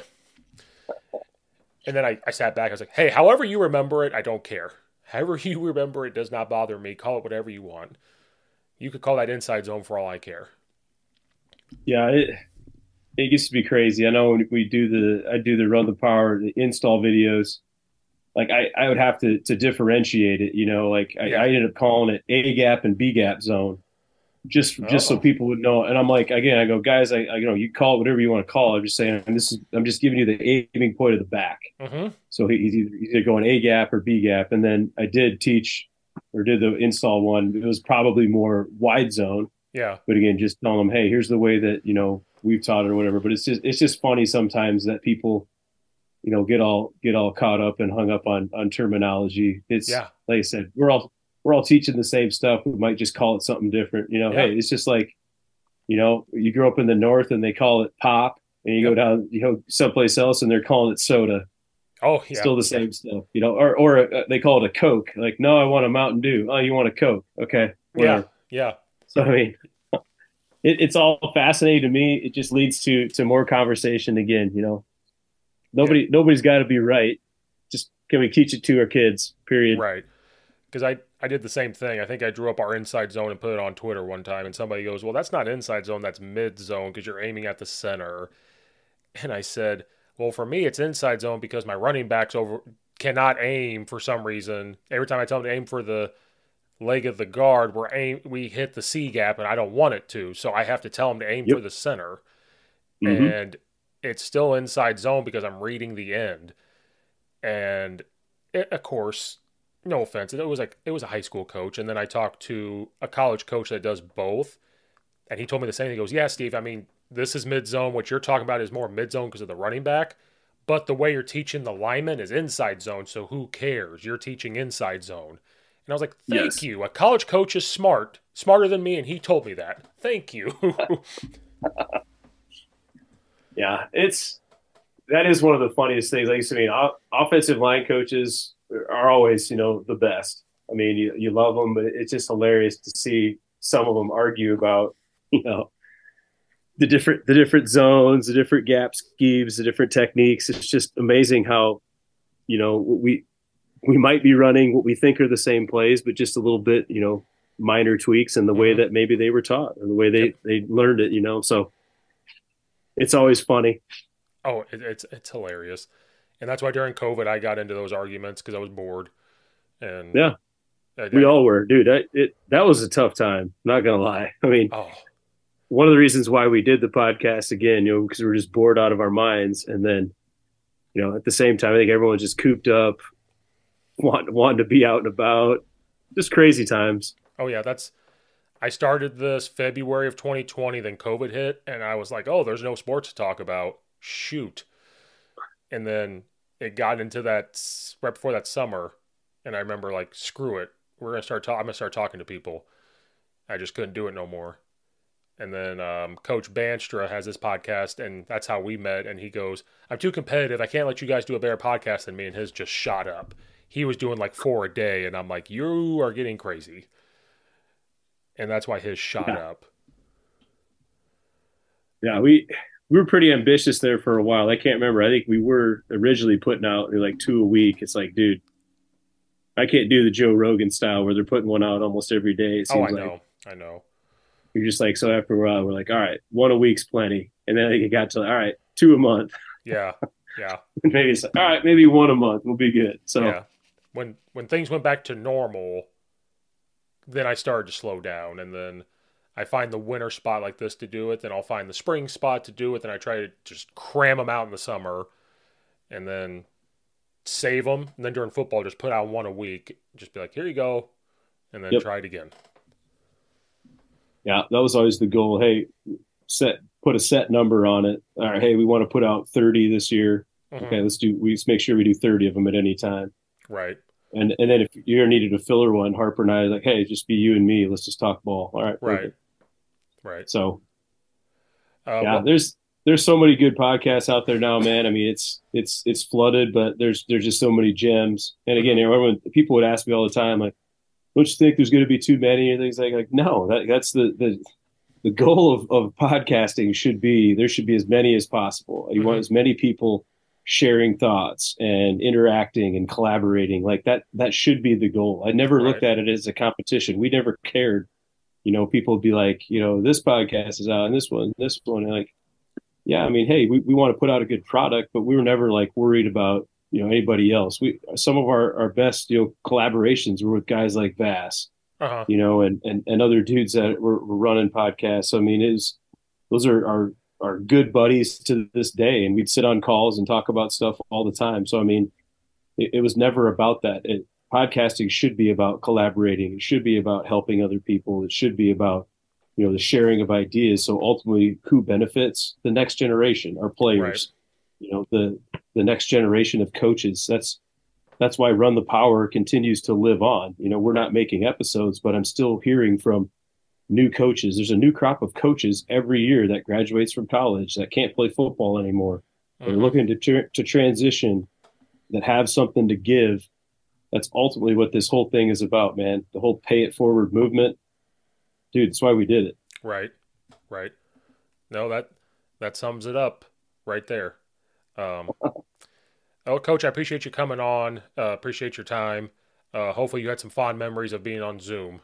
And then I, I sat back. I was like, hey, however you remember it, I don't care. However you remember it does not bother me. Call it whatever you want. You could call that inside zone for all I care. Yeah, it it used to be crazy. I know when we do the I do the run the power the install videos. Like I, I would have to to differentiate it. You know, like I, yeah. I ended up calling it A gap and B gap zone just oh. just so people would know. And I'm like, again, I go, guys, I, I, you know, you call it whatever you want to call it. I'm just saying, this is, I'm just giving you the aiming point of the back. Mm-hmm. So he's either, he's either going A gap or B gap. And then I did teach or did the install one. It was probably more wide zone. Yeah. But again, just telling them, hey, here's the way that you know we've taught it or whatever. But it's just it's just funny sometimes that people, you know, get all get all caught up and hung up on on terminology. It's yeah. like I said, we're all we're all teaching the same stuff. We might just call it something different. You know, yeah. hey, it's just like, you know, you grew up in the north and they call it pop, and you yep. go down, you know, someplace else and they're calling it soda. Oh, yeah. Still the same stuff, you know, or or uh, they call it a Coke. Like, no, I want a Mountain Dew. Oh, you want a Coke? Okay. Whatever. Yeah. Yeah. So I mean, it, it's all fascinating to me. It just leads to to more conversation again. You know, nobody yeah. nobody's got to be right. Just can we teach it to our kids? Period. Right. Because I I did the same thing. I think I drew up our inside zone and put it on Twitter one time, and somebody goes, "Well, that's not inside zone. That's mid zone because you're aiming at the center." And I said, "Well, for me, it's inside zone because my running backs over cannot aim for some reason. Every time I tell them to aim for the leg of the guard, we're aim we hit the C gap, and I don't want it to, so I have to tell them to aim yep. for the center, mm-hmm. and it's still inside zone because I'm reading the end, and it, of course." No offense, it was like it was a high school coach, and then I talked to a college coach that does both, and he told me the same. He goes, "Yeah, Steve. I mean, this is mid zone. What you're talking about is more mid zone because of the running back, but the way you're teaching the lineman is inside zone. So who cares? You're teaching inside zone." And I was like, thank yes. you. A college coach is smart, smarter than me, and he told me that. Thank you. yeah, it's that is one of the funniest things. Like I mean, offensive line coaches are always, you know, the best. I mean, you, you love them, but it's just hilarious to see some of them argue about, you know, the different the different zones, the different gap schemes, the different techniques. It's just amazing how, you know, we we might be running what we think are the same plays, but just a little bit, you know, minor tweaks in the way mm-hmm. that maybe they were taught or the way they, they learned it, you know. So it's always funny. Oh, it, it's it's hilarious, and that's why during COVID I got into those arguments because I was bored. And yeah, I, we I, all were, dude. I, it that was a tough time. Not gonna lie. I mean, oh. one of the reasons why we did the podcast again, you know, because we were just bored out of our minds, and then, you know, at the same time, I think everyone was just cooped up want wanting to be out and about. Just crazy times. Oh yeah, that's. I started this February of 2020, then COVID hit, and I was like, "Oh, there's no sports to talk about. Shoot!" And then it got into that right before that summer, and I remember like, "Screw it, we're gonna start. talking. I'm gonna start talking to people." I just couldn't do it no more. And then um, Coach Banstra has this podcast, and that's how we met. And he goes, "I'm too competitive. I can't let you guys do a better podcast than me." And his just shot up he was doing like four a day, and I'm like, you are getting crazy. And that's why his shot yeah. up. Yeah, we we were pretty ambitious there for a while. I can't remember. I think we were originally putting out like two a week. It's like, dude, I can't do the Joe Rogan style where they're putting one out almost every day. oh, I like. know, I know. You're just like so. After a while, we're like, all right, one a week's plenty, and then it got to all right, two a month. Yeah, yeah. maybe it's like, all right, maybe one a month we'll be good. So yeah when when things went back to normal, then I started to slow down, and then I find the winter spot like this to do it. Then I'll find the spring spot to do it. Then I try to just cram them out in the summer, and then save them. And then during football, just put out one a week. Just be like, here you go, and then yep. try it again. Yeah, that was always the goal. Hey, set put a set number on it. All right, hey, we want to put out thirty this year. Mm-hmm. Okay, let's do. We just make sure we do thirty of them at any time. Right. And and then if you needed a filler one, Harper and I like, hey, just be you and me. Let's just talk ball. All right. Right. Perfect. Right. So uh, yeah, well, there's there's so many good podcasts out there now, man. I mean, it's it's it's flooded, but there's there's just so many gems. And again, everyone people would ask me all the time, like, don't you think there's going to be too many or things like like no, that that's the the the goal of, of podcasting should be there should be as many as possible. You mm-hmm. want as many people sharing thoughts and interacting and collaborating like that that should be the goal i never right. looked at it as a competition we never cared you know people would be like you know this podcast is out and this one this one and like yeah i mean hey we, we want to put out a good product but we were never like worried about you know anybody else we some of our our best you know collaborations were with guys like vass uh-huh. you know and, and and other dudes that were, were running podcasts so i mean is those are our, are good buddies to this day, and we'd sit on calls and talk about stuff all the time. So I mean, it, it was never about that. It, podcasting should be about collaborating. It should be about helping other people. It should be about you know the sharing of ideas. So ultimately, who benefits? The next generation, our players. Right. You know the the next generation of coaches. That's that's why Run the Power continues to live on. You know, we're not making episodes, but I'm still hearing from new coaches. There's a new crop of coaches every year that graduates from college that can't play football anymore. They're Mhm. looking to tra- to transition, that have something to give. That's ultimately what this whole thing is about, man. The whole pay it forward movement, dude. That's why we did it. Right, right. No, that that sums it up right there. Um, oh, Coach, I appreciate you coming on. Uh, appreciate your time. Uh, hopefully, you had some fond memories of being on Zoom.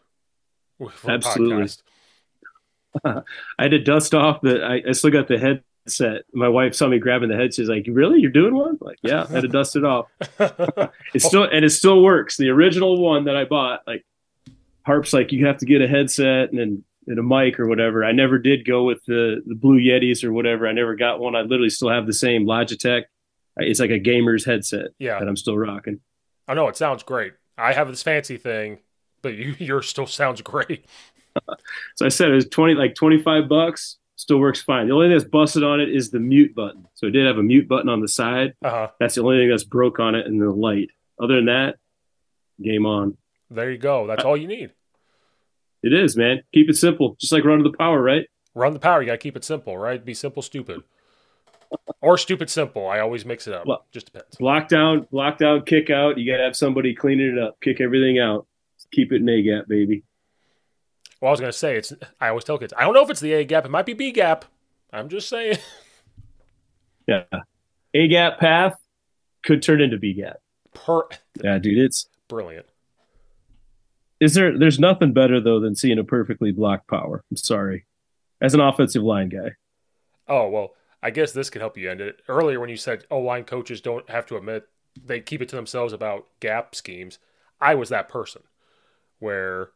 Absolutely. podcast. I had to dust off the. I, I still got the headset. My wife saw me grabbing the head. She's like, "Really? You're doing one?" Like, yeah. I had to dust it off. It still and it still works. The original one that I bought, like Harp's like you have to get a headset and then and a mic or whatever. I never did go with the the Blue Yetis or whatever. I never got one. I literally still have the same Logitech. It's like a gamer's headset yeah, that I'm still rocking. I know it sounds great. I have this fancy thing, but you yours still sounds great. So I said it was twenty like twenty five bucks. Still works fine. The only thing that's busted on it is the mute button. So it did have a mute button on the side. Uh huh. That's the only thing that's broke on it and the light. Other than that, game on. There you go. That's all you need. It is, man. Keep it simple. Just like running the power, right? Run the power. You gotta keep it simple, right? Be simple, stupid, or stupid simple. I always mix it up. Well- Just depends. Block down, block down, kick out. You got to have somebody cleaning it up, kick everything out. Keep it in A gap, baby. Well, I was gonna say it's. I always tell kids. I don't know if it's the A gap. It might be B gap. I'm just saying. Yeah. A gap path could turn into B gap. Per Yeah, dude. It's brilliant. is there there's nothing better though than seeing a perfectly blocked power. I'm sorry. As an offensive line guy. Oh well, I guess this could help you end it. Earlier, when you said, "Oh, line coaches don't have to admit they keep it to themselves about gap schemes," I was that person where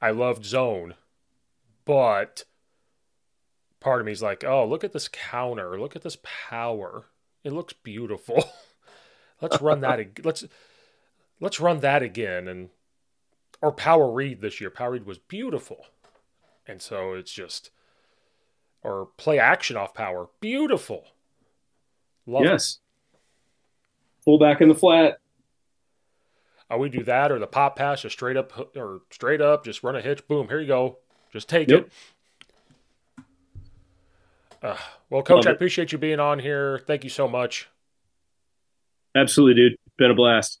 I loved zone, but part of me is like, "Oh, look at this counter! Look at this power! It looks beautiful. let's run that. ag- Let's let's run that again." And or power read this year. Power read was beautiful, and so it's just or play action off power. Beautiful. Love it. yes. Full back in the flat. Uh, we do that or the pop pass, just straight up or straight up, just run a hitch. Boom, here you go. Just take Yep. it. Uh, well, coach, Love I it. appreciate you being on here. Thank you so much. Absolutely, dude. Been a blast.